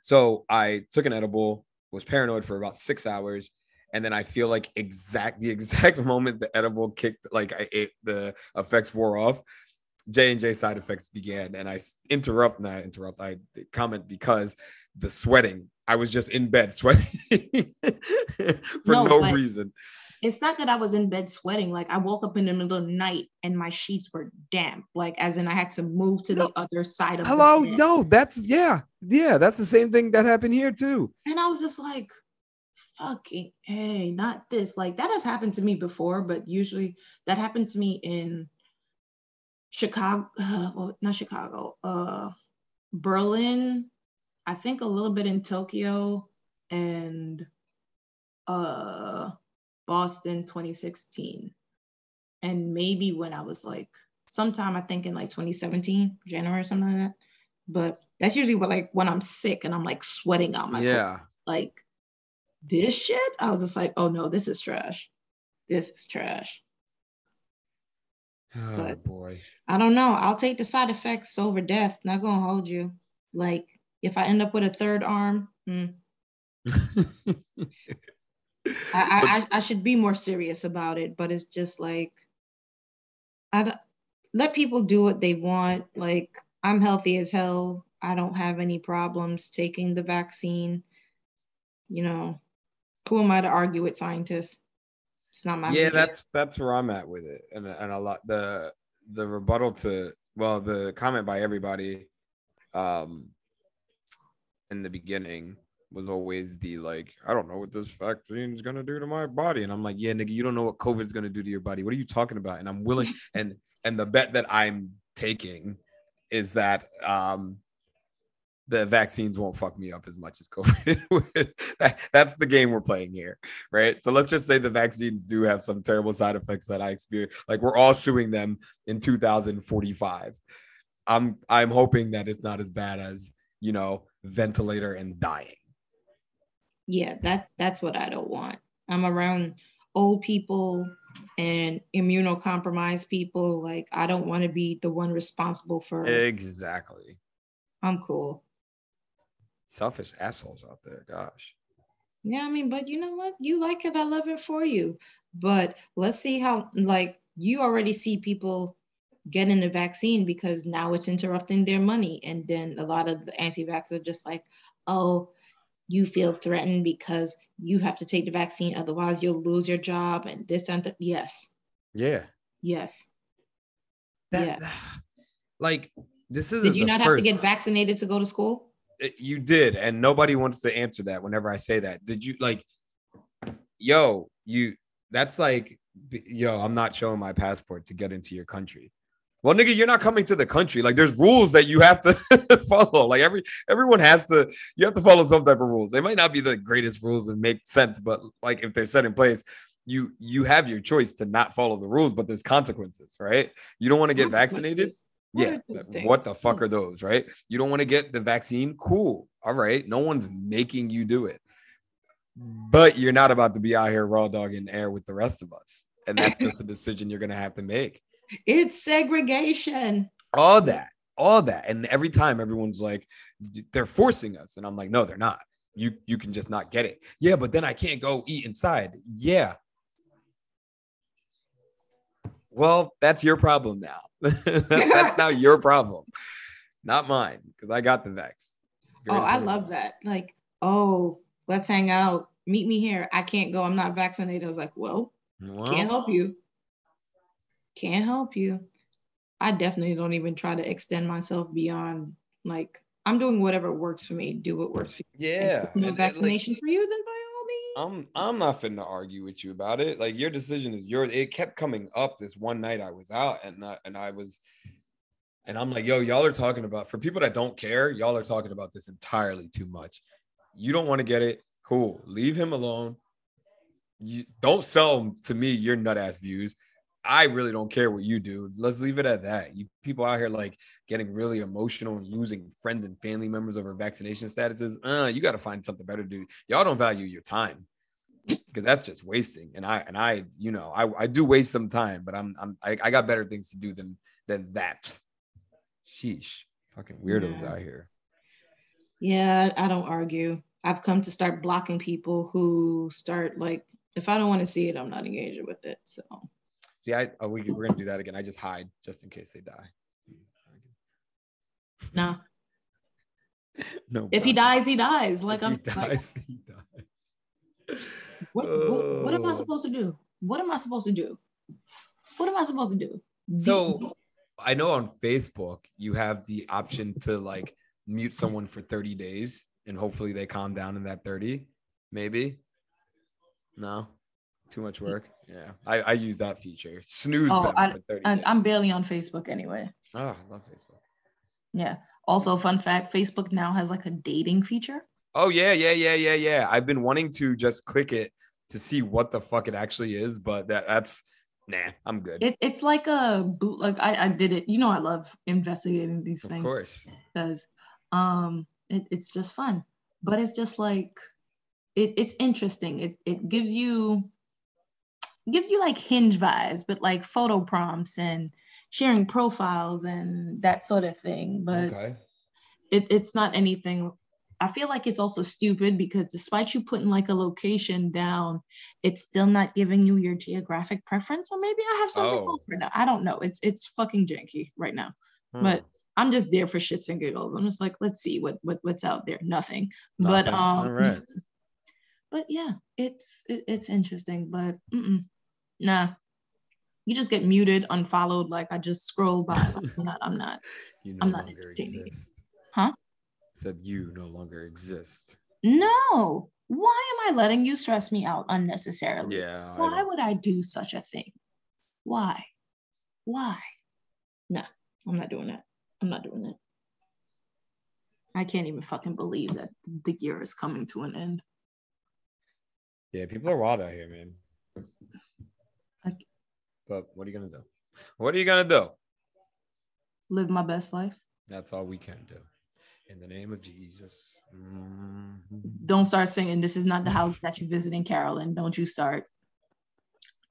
So I took an edible, was paranoid for about six hours, and then I feel like exact the exact moment the edible kicked, like I ate the effects wore off. J and J side effects began, and I interrupt, not interrupt, I comment because the sweating. I was just in bed sweating for No, no reason. It's not that I was in bed sweating. Like I woke up in the middle of the night and my sheets were damp. Like as in I had to move to No. the other side of Hello, the bed. no, that's yeah, yeah, that's the same thing that happened here too. And I was just like, fucking hey, not this. Like that has happened to me before, but usually that happened to me in Chicago, uh, well, not Chicago, uh, Berlin, I think a little bit in Tokyo and uh, Boston 2016. And maybe when I was like, sometime I think in like 2017, January or something like that. But that's usually what like when I'm sick and I'm like sweating out my yeah, like this shit, I was just like, oh no, this is trash. This is trash. oh But- boy. I don't know. I'll take the side effects over death. Not gonna hold you. Like if I end up with a third arm, hmm, I, I, I should be more serious about it. But it's just like I don't, let people do what they want. Like I'm healthy as hell. I don't have any problems taking the vaccine. You know, who am I to argue with scientists? It's not my yeah that's that's where i'm at with it and, and a lot the the rebuttal to well the comment by everybody um in the beginning was always the like i don't know what this vaccine is going to do to my body and i'm like yeah nigga you don't know what covid is going to do to your body what are you talking about and i'm willing and and the bet that i'm taking is that um the vaccines won't fuck me up as much as COVID. would. that, that's the game we're playing here, right? So let's just say the vaccines do have some terrible side effects that I experience. Like we're all suing them in 2045. I'm I'm hoping that it's not as bad as you know ventilator and dying. yeah that that's what i don't want i'm around old people and immunocompromised people like i don't want to be the one responsible for Exactly. i'm cool Selfish assholes out there. Gosh. yeah i mean but you know what you like it i love it for you but let's see how like you already see people getting the vaccine because now it's interrupting their money and then a lot of the anti-vax are just like oh you feel threatened because you have to take the vaccine otherwise you'll lose your job and this and that yes Yeah. yes That, Yeah. Like this is Did you not have to get vaccinated to go to school? it- you did and nobody wants to answer that whenever i say that did you like yo you that's like yo i'm not showing my passport to get into your country well nigga you're not coming to the country like there's rules that you have to follow like every everyone has to you have to follow some type of rules they might not be the greatest rules and make sense but like if they're set in place you you have your choice to not follow the rules but there's consequences right you don't want to get vaccinated yeah. are those that- What the fuck are those, right? You don't want to get the vaccine? Cool. All right. No one's making you do it. but you're not about to be out here raw dogging air with the rest of us. And that's just a decision you're gonna have to make. It's segregation. All that, all that. And every time everyone's like, they're forcing us. And I'm like, no, they're not. You you can just not get it. Yeah, but then I can't go eat inside. Yeah. Well, that's your problem now. that's now your problem, not mine, because I got the vex. Oh, I love that. Like, oh, let's hang out. Meet me here. I can't go. I'm not vaccinated. I was like, well, Well, can't help you. Can't help you. I definitely don't even try to extend myself beyond like I'm doing whatever works for me. Do what works for you. Yeah. no and, like, vaccination for you, then by all means. I'm I'm not finna argue with you about it. Like your decision is yours. It kept coming up this one night I was out and I, and I was and I'm like, yo, y'all are talking about for people that don't care, y'all are talking about this entirely too much. You don't want to get it. Cool. Leave him alone. You don't sell to me your nut ass views. I really don't care what you do. Let's leave it at that. You people out here like getting really emotional and losing friends and family members over vaccination statuses. Uh, you got to find something better to do. Y'all don't value your time because that's just wasting. And I and I, you know, I, I do waste some time, but I'm I'm I, I got better things to do than than that. Sheesh, fucking weirdos Yeah. out here. Yeah, I don't argue. I've come to start blocking people who start like if I don't want to see it, I'm not engaging with it. So See, I oh, we we're gonna do that again. I just hide just in case they die. No. No, If he dies, he dies. Like If I'm he like, dies, he dies. what, what what am I Oh. supposed to do? What am I supposed to do? What am I supposed to do? So I know on Facebook you have the option to like mute someone for 30 days and hopefully they calm down in that 30. Maybe. No, too much work. Yeah, I, I use that feature. Snooze Oh, I- for 30 I, days. I'm barely on Facebook anyway. oh, I love Facebook. Yeah. Also, fun fact: Facebook now has like a dating feature. Oh yeah, yeah, yeah, yeah, yeah. I've been wanting to just click it to see what the fuck it actually is, but that that's nah, I'm good. It, it's like a boot. Like I, I did it. You know, I love investigating these of things. Of course. because um it, it's just fun but it's just like it, it's interesting it, it gives you gives you like hinge vibes but like photo prompts and sharing profiles and that sort of thing but okay. it, it's not anything i feel like it's also stupid because despite you putting like a location down it's still not giving you your geographic preference or maybe i have something Oh. right now i don't know it's it's fucking janky right now Hmm. but I'm just there for shits and giggles. I'm just like, let's see what, what what's out there. Nothing. But um, All right. but yeah, it's it, it's interesting. But mm-mm, nah, you just get muted, unfollowed. Like I just scroll by. I'm not. I'm not. you no I'm not longer entertaining exist. Huh? Said you no longer exist. No. Why am I letting you stress me out unnecessarily? Yeah. Why don't- would I do such a thing? Why? Why? Nah, I'm not doing that. I'm not doing that. I can't even fucking believe that the year is coming to an end. Yeah, people are wild out here, man. Like- But what are you gonna do? What are you gonna do? Live my best life. That's all we can do. In the name of Jesus. Mhm. Don't start singing. This is not the house that you visit in Carolyn. Don't you start.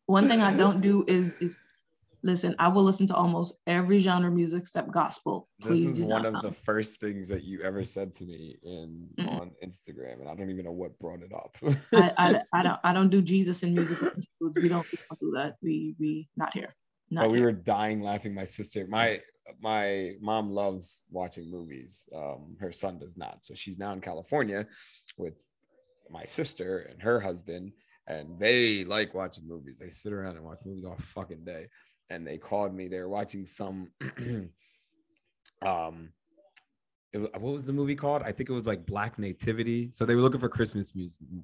One thing I don't do is is listen. I will listen to almost every genre of music except gospel. This Please is do one of the first things that you ever said to me in Mm-mm. on Instagram, and I don't even know what brought it up. I, I, I don't I don't do Jesus in music. We don't, we don't do that. We we not here. Not but we here. were dying laughing. My sister, my my mom loves watching movies. Um, her son does not. So she's now in California with my sister and her husband, and they like watching movies. They sit around and watch movies all fucking day. And they called me. They were watching some um was, what was the movie called? I think it was like Black Nativity. So they were looking for Christmas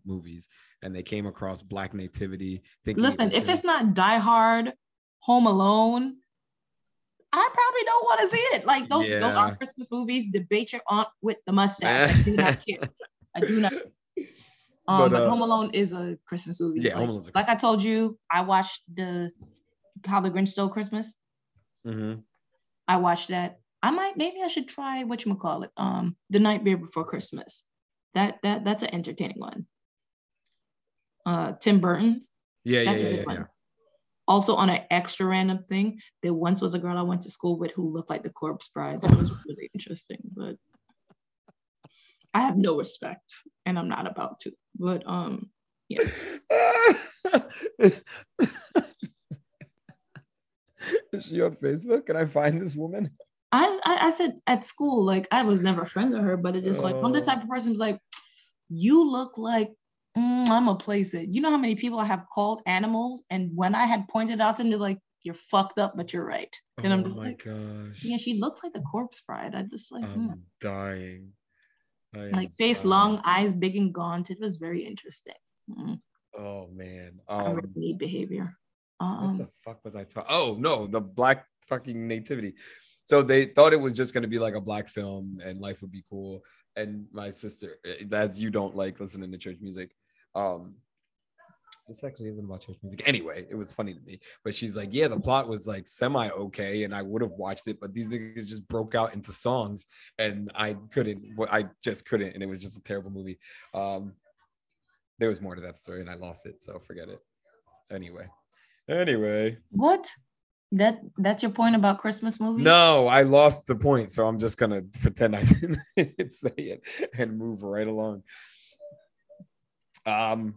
movies, and they came across Black Nativity. Listen, if it's not Die Hard, Home Alone, I probably don't want to see it. Like those, those Yeah. are Christmas movies. Debate your aunt with the mustache. I do not care. I do not. Um, But, but, uh, Home Alone is a Christmas movie. Yeah, like, Home Alone's like I told you, I watched the How the Grinch Stole Christmas. Mhm. I watched that. I might maybe I should try what you call it. Um, The Nightmare Before Christmas. That that that's an entertaining one. uh, Tim Burton's. Yeah, yeah, That's yeah, a good yeah, one. yeah. Also, on an extra random thing, there once was a girl I went to school with who looked like the corpse bride. That was really interesting, but I have no respect, and I'm not about to. But um, yeah, Is she on Facebook? Can I find this woman? I, I I said at school, like I was never friends with her, but it's just like I'm the Oh. type of person who's like, you look like mm, I'm gonna place it. You know how many people I have called animals, and when I had pointed out to them, they're like, you're fucked up, but you're right. And I'm oh just my like, gosh. yeah, she looked like the corpse bride. I just like, mm. I'm dying. I like face dying. long, eyes big and gaunt. It was very interesting. Mm, Oh man. I Um, really need behavior. What Um, the fuck was I talking? Oh no, the black fucking nativity. So they thought it was just gonna be like a black film and life would be cool. And my sister, eh, as you don't like listening to church music, um, this actually isn't about church music. Anyway, it was funny to me. But she's like, yeah, the plot was like semi okay, and I would have watched it, but these niggas just broke out into songs, and I couldn't. I just couldn't, and it was just a terrible movie. Um, there was more to that story, and I lost it, so forget it. Anyway, anyway. what? That that's your point about Christmas movies? No, I lost the point, so I'm just gonna pretend I didn't say it and move right along. Um,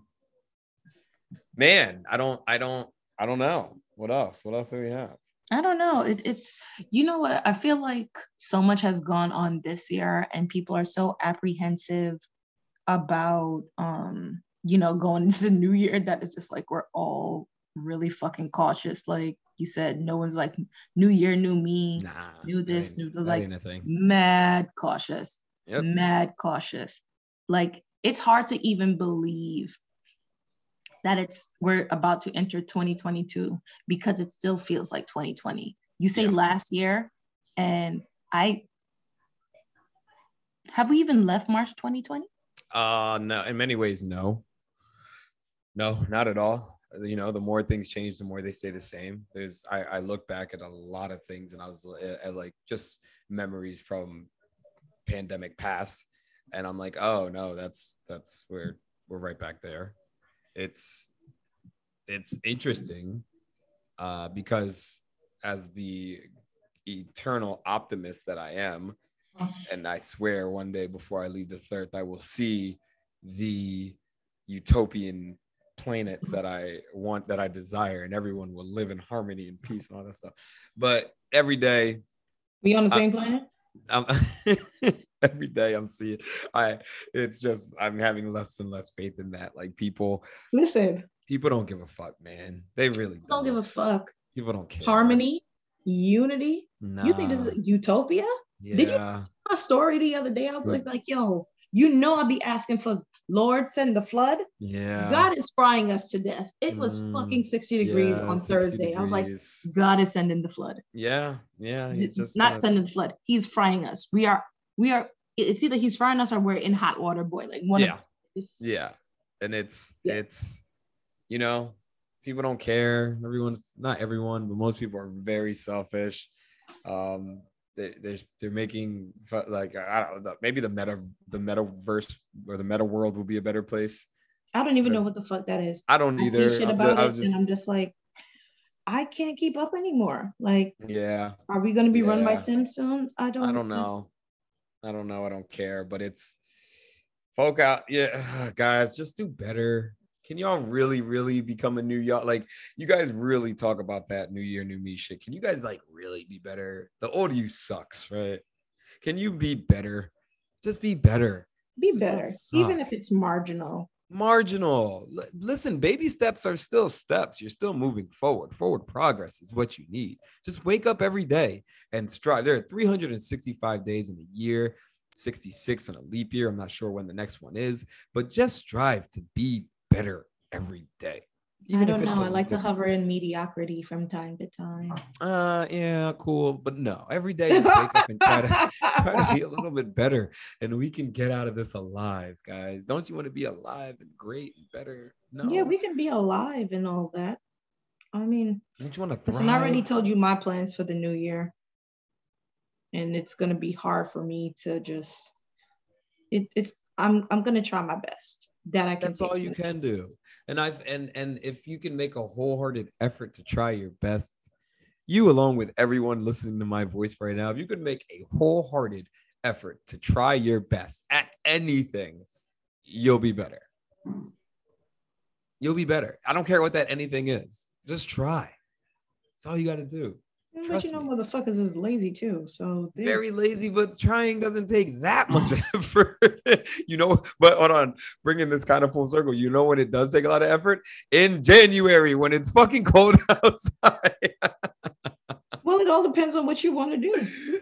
man, I don't, I don't, I don't know. What else? What else do we have? I don't know. It, it's you know what I feel like so much has gone on this year, and people are so apprehensive about um you know going into the new year that it's just like we're all really fucking cautious. Like you said, no one's like new year, new me, Nah, that this, new the, like, mad cautious, Yep. mad cautious. Like it's hard to even believe that it's we're about to enter 2022 because it still feels like 2020. You say Yeah. last year, and I have we even left March 2020? Uh no, in many ways, no. No, not at all. You know, the more things change, the more they stay the same. There's I, I look back at a lot of things and I was at, at like just memories from pandemic past. And I'm like, oh no, that's that's where we're right back there. It's it's interesting uh because as the eternal optimist that I am, and I swear one day before I leave this earth, I will see the utopian planet that I want, that I desire, and everyone will live in harmony and peace and all that stuff. But every day, We on the same planet? I'm every day I'm seeing I it's just I'm having less and less faith in that. Like people, Listen, people don't give a fuck, man. They really don't give a fuck. people don't care. Harmony, unity. You think this is utopia? did you- yeah. My story the other day, I was like, like, yo, you know, I'd be asking for Lord send the flood. Yeah. God is frying us to death. It was Mm, fucking 60 degrees Yeah, on 60 Thursday. I was like. God is sending the flood. yeah, yeah. He's just not gonna- sending the flood. He's frying us. We are, we are, it's either he's frying us or we're in hot water boiling. One Yeah. of yeah and it's Yeah. it's you know people don't care everyone's not everyone but most people are very selfish um they, they're, they're making like i don't know maybe the meta the metaverse or the meta world will be a better place I don't even know what the fuck that is. i don't I see shit about ju- I it was and I'm just like, I can't keep up anymore. Like, yeah are we going to be run by Yeah. Sims soon? I don't i don't know i don't know i don't care but it's folk out yeah guys just do better can y'all really really become a new y'all? Like you guys really talk about that new year new me shit. Can you guys like really be better? The old you sucks right? Can you be better? Just be better. Be Just better, even if it's marginal. marginal. L- listen baby steps are still steps. You're still moving forward. Forward progress is what you need. Just wake up every day and strive. There are 365 days in a year 66 in a leap year. I'm not sure when the next one is but just strive to be better every day I don't know. I like to hover in mediocrity from time to time. uh yeah cool but no every day just wake up and try to try to be a little bit better and we can get out of this alive guys don't you want to be alive and great and better no Yeah, we can be alive and all that. I mean, don't you want to listen, I already told you my plans for the new year. And it's gonna be hard for me to just it, it's I'm I'm gonna try my best. That I can. That's all you can do. And I've and and if you can make a wholehearted effort to try your best, you along with everyone listening to my voice right now, if you could make a wholehearted effort to try your best at anything, you'll be better. You'll be better. I don't care what that anything is. Just try. That's all you got to do. But Trust you know, me. motherfuckers is lazy too. So there's- Very lazy, but trying doesn't take that much effort. you know, but hold on, bringing this kind of full circle. You know when it does take a lot of effort in January when it's fucking cold outside. well, it all depends on what you want to do.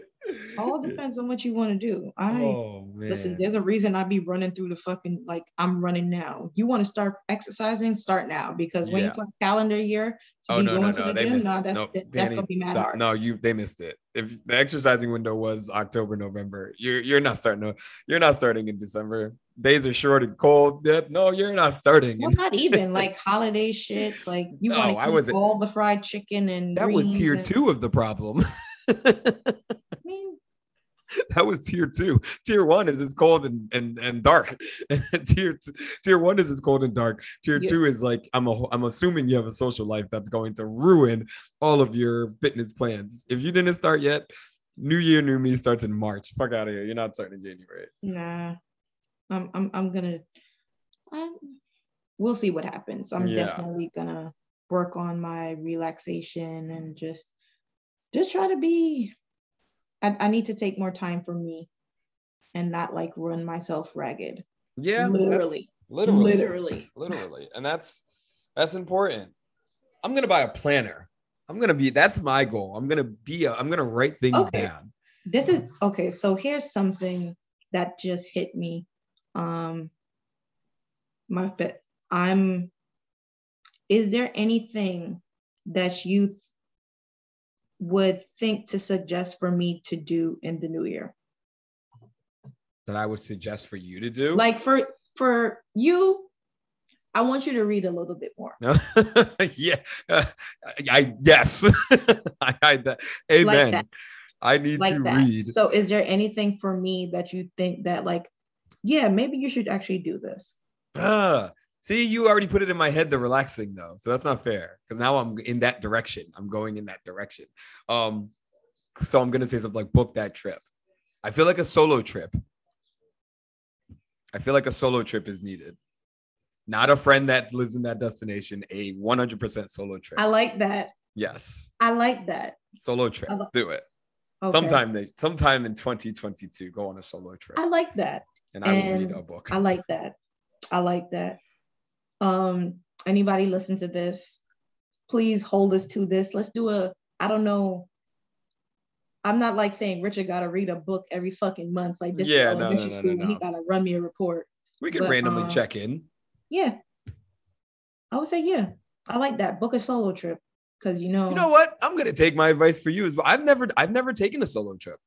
All depends on what you want to do. I oh listen. There's a reason I be running through the fucking like I'm running now. You want to start exercising? Start now because when Yeah. you talk calendar year to Oh be no, going no, to no! the They gym, nah, that's No, that- that's Danny, gonna be mad stop. hard. No, you they missed it. If the exercising window was October, November, you're you're not starting. You're not starting in December. Days are short and cold. No, you're not starting. Well, not even like holiday shit. Like you want to eat all the fried chicken and that was tier and- two of the problem. That was tier two. Tier one is it's cold and and, and dark. tier t- tier one is it's cold and dark. Tier Yeah. two is like I'm a, I'm assuming you have a social life that's going to ruin all of your fitness plans. If you didn't start yet, New Year, New Me starts in March. Fuck out of here. You're not starting in January. nah. I'm I'm I'm gonna. I'm, we'll see what happens. I'm Yeah. definitely gonna work on my relaxation and just just try to be. I, I need to take more time for me, and not like run myself ragged. Yeah, Literally. literally, Literally. literally, and that's that's important. I'm gonna buy a planner. I'm gonna be. That's my goal. I'm gonna be. A, I'm gonna write things Okay. down. this is okay so here's something that just hit me um my fit i'm is there anything that you would think to suggest for me to do in the new year That I would suggest for you to do. like for for you i want you to read a little bit more yeah, Uh, I yes, I, I that. Amen. that. I need like to that read. so is there anything for me that you think that like yeah maybe you should actually do this Ah, see, you already put it in my head the relax thing though, so that's not fair because now I'm in that direction. I'm going in that direction. Um, so I'm gonna say something like book that trip. I feel like a solo trip. I feel like a solo trip is needed. Not a friend that lives in that destination, a 100% solo trip. i like that yes, i like that solo trip. I li- Do it. okay. Sometime they sometime in 2022, go on a solo trip. i like that and I will read a book. I like that. I like that. Um, anybody listen to this? Please hold us to this. Let's do a, I don't know. I'm not like saying Richard gotta read a book every fucking month. Like this Yeah, is no, elementary no, no, school no, he gotta run me a report. we can but, randomly uh, check in. Yeah. I would say, yeah. I like that. Book a solo trip. Cause you know, You know what? I'm gonna take my advice for you as well. I've never I've never taken a solo trip.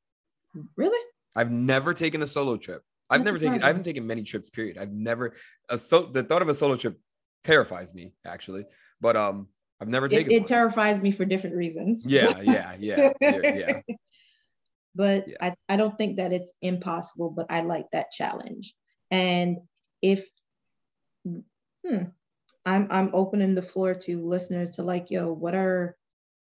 really? I've never taken a solo trip. I've That's never taken I haven't taken many trips, period. I've never a so the thought of a solo trip terrifies me actually. But um I've never taken it one. terrifies me for different reasons. yeah, yeah, yeah, yeah, yeah. but Yeah. I, I don't think that it's impossible, but I like that challenge. And if hmm, I'm I'm opening the floor to listeners to like, yo, what are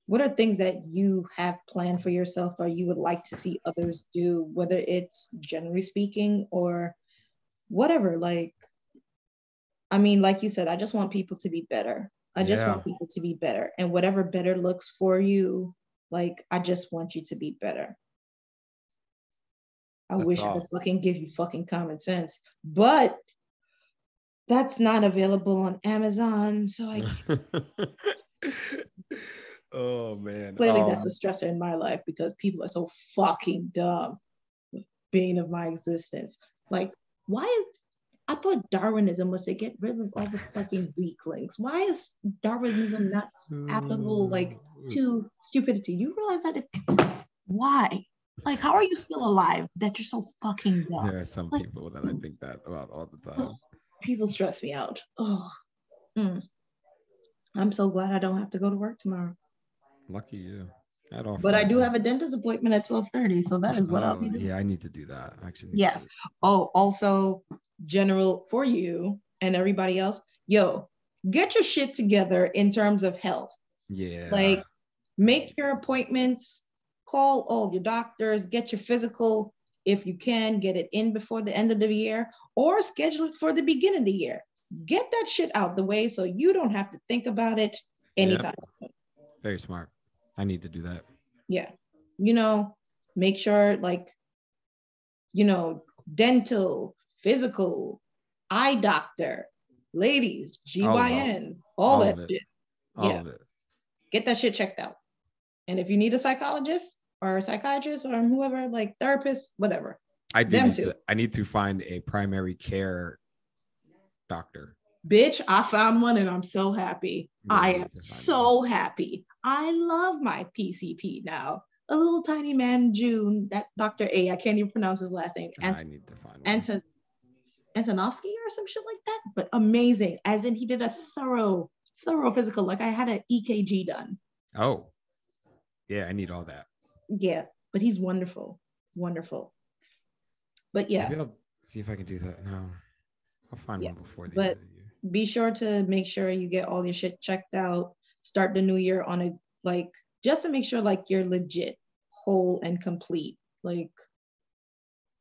what are things that you have planned for yourself or you would like to see others do, whether it's generally speaking or whatever? Like, I mean, like you said, I just want people to be better. I just Yeah. want people to be better. And whatever better looks for you, like I just want you to be better. I That's wish I could fucking give you fucking common sense, but that's not available on Amazon. So I oh man. clearly Um, that's a stressor in my life because people are so fucking dumb. Being of my existence, like why is I thought Darwinism was to get rid of all the fucking weaklings. Why is Darwinism not applicable, like, to stupidity? You realize that if why? Like, how are you still alive that you're so fucking dumb? there are some Like- people that I think that about all the time. People stress me out. Oh, mm. I'm so glad I don't have to go to work tomorrow. Lucky you. At all But I do have a dentist appointment at 12:30, so that is what I'll be doing. Oh, Yeah, I need to do that. Actually. Yes. Oh, also general for you. and everybody else, yo, get your shit together in terms of health. Yeah. Like, make your appointments, call all your doctors, get your physical if you can, get it in before the end of the year, or schedule it for the beginning of the year. Get that shit out the way so you don't have to think about it anytime. very smart. I need to do that. Yeah. You know, make sure like, you know, dental, physical, eye doctor, ladies, GYN, all, all that of it. shit. All Yeah. of it. Get that shit checked out. And if you need a psychologist or a psychiatrist or whoever, like therapist, whatever, I do need too. to I need to find a primary care doctor. Bitch, I found one and I'm so happy. I am so happy. I love my PCP now. A little tiny man, June, that Dr. A, I can't even pronounce his last name. I need to find one. Anton Antonovsky or some shit like that, but amazing. As in, he did a thorough, thorough physical. Like I had an EKG done. oh. Yeah, I need all that. Yeah, but he's wonderful, wonderful. But yeah, Maybe I'll see if I can do that. now. I'll find Yeah, one before the but- end of the year. Be sure to make sure you get all your shit checked out. Start the new year on a like just to make sure like you're legit, whole and complete. Like,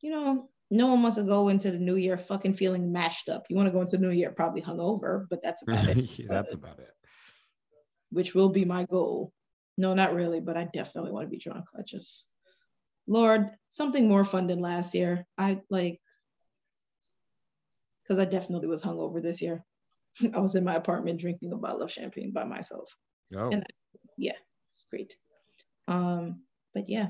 you know, no one wants to go into the new year fucking feeling mashed up. You want to go into the new year probably hungover, but that's about it. Yeah, That's about it. which will be my goal. No, not really, but I definitely want to be drunk. I just, Lord, something more fun than last year. I like, because I definitely was hungover this year. I was in my apartment drinking a bottle of champagne by myself. Oh, And- yeah, It's great. Um, but yeah,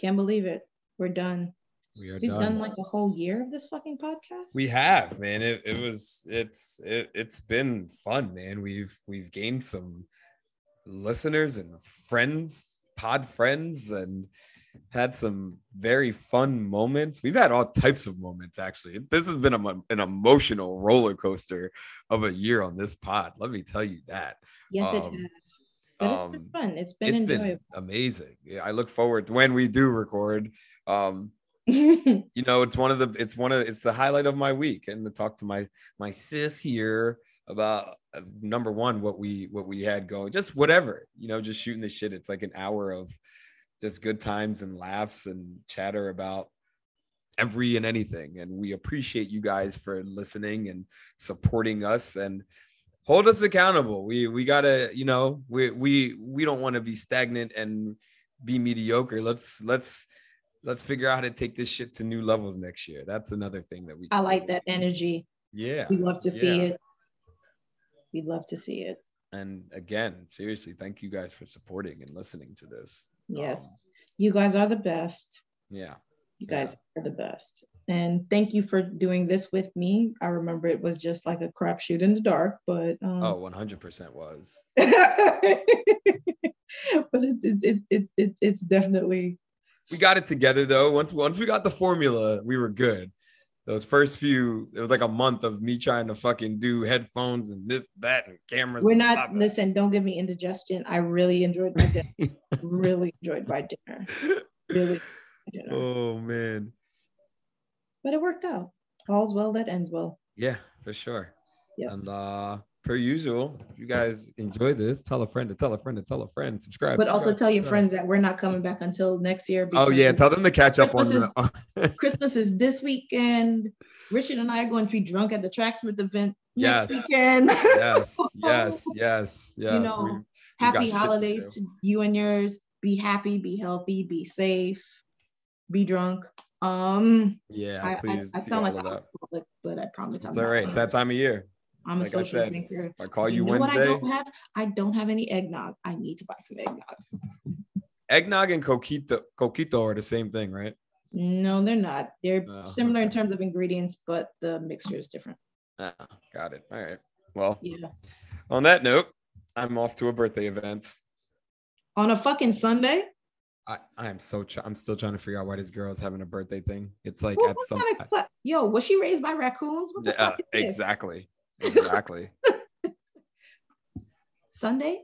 can't believe it. We're done. we are We've done. done like a whole year of this fucking podcast. We have, man. It, it was it's it, it's been fun, man. We've we've gained some listeners and friends, pod friends, and had some very fun moments. We've had all types of moments actually. This has been a, an emotional roller coaster of a year on this pod. Let me tell you that. yes, it um, has. But it's been um, fun. It's been It's enjoyable. been amazing. Yeah, I look forward to when we do record. Um, you know it's one of the it's one of it's the highlight of my week and to talk to my my sis here about uh, number one what we what we had going just whatever you know just shooting the shit it's like an hour of just good times and laughs and chatter about every and anything and we appreciate you guys for listening and supporting us and hold us accountable we we gotta you know we we we don't want to be stagnant and be mediocre let's let's let's figure out how to take this shit to new levels next year. That's another thing that we. I like that energy. Yeah, We'd love to see Yeah. it. We'd love to see it. and again, seriously, thank you guys for supporting and listening to this. Yes. Um, You guys are the best. yeah. You guys are the best. And thank you for doing this with me. I remember it was just like a crapshoot in the dark, but um, Oh, 100% was. but it's it, it, it, it, it's definitely We got it together though. Once once we got the formula, we were good. Those first few, it was like a month of me trying to fucking do headphones and this, that, and cameras. we're not listen, don't give me indigestion. I really enjoyed my dinner. really enjoyed my dinner. Really enjoyed my dinner. oh man. But it worked out. All's well that ends well. Yeah, for sure. Yeah. And uh per usual, if you guys enjoy this, tell a friend to tell a friend to tell a friend, subscribe. But also tell your friends that we're not coming back until next year. Oh yeah, tell them to catch up on Christmas the Christmas is this weekend. Richard and I are going to be drunk at the Tracksmith event Yes. next weekend. yes, yes, yes, yes. know, we- happy shit to holidays to you and yours. Be happy, be healthy, be safe, be drunk. Um, yeah, I, I, please. I do sound like an alcoholic, but I promise It's I'm all not right. It's that time of year. I'm a like I social said, drinker. If I call you, you know what I don't have? I don't have any eggnog. I need to buy some eggnog. eggnog and coquito, coquito are the same thing, right? No, they're not. They're Oh, similar in terms of ingredients, but the mixture is different. Ah, got it. All right. Well, Yeah. on that note, I'm off to a birthday event. On a fucking Sunday? I, I am so ch- I'm still trying to figure out why this girl is having a birthday thing. It's like at some kind of cla- Yo, was she raised by raccoons? What the Yeah, fuck exactly. Exactly. Sunday?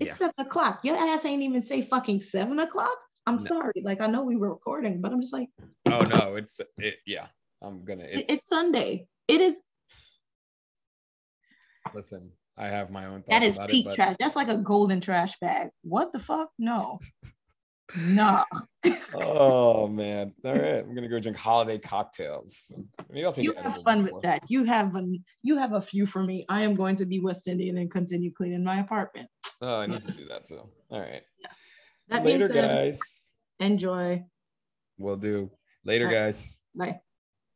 It's seven o'clock. Your ass ain't even say fucking seven o'clock. I'm No. sorry. Like I know we were recording, but I'm just like, Oh no, it's it yeah. I'm gonna it's, it's Sunday. It is Listen, I have my own. That is peak it, but trash. That's like a golden trash bag. What the fuck? No. Nah. Oh man! All right, I'm gonna go drink holiday cocktails. Maybe I'll take You have fun with that. You have an you have a few for me. I am going to be West Indian and continue cleaning my apartment. Oh, I need to do that too. All right. Yes. That Later, being said, guys. enjoy. We'll do. Later, guys. Bye.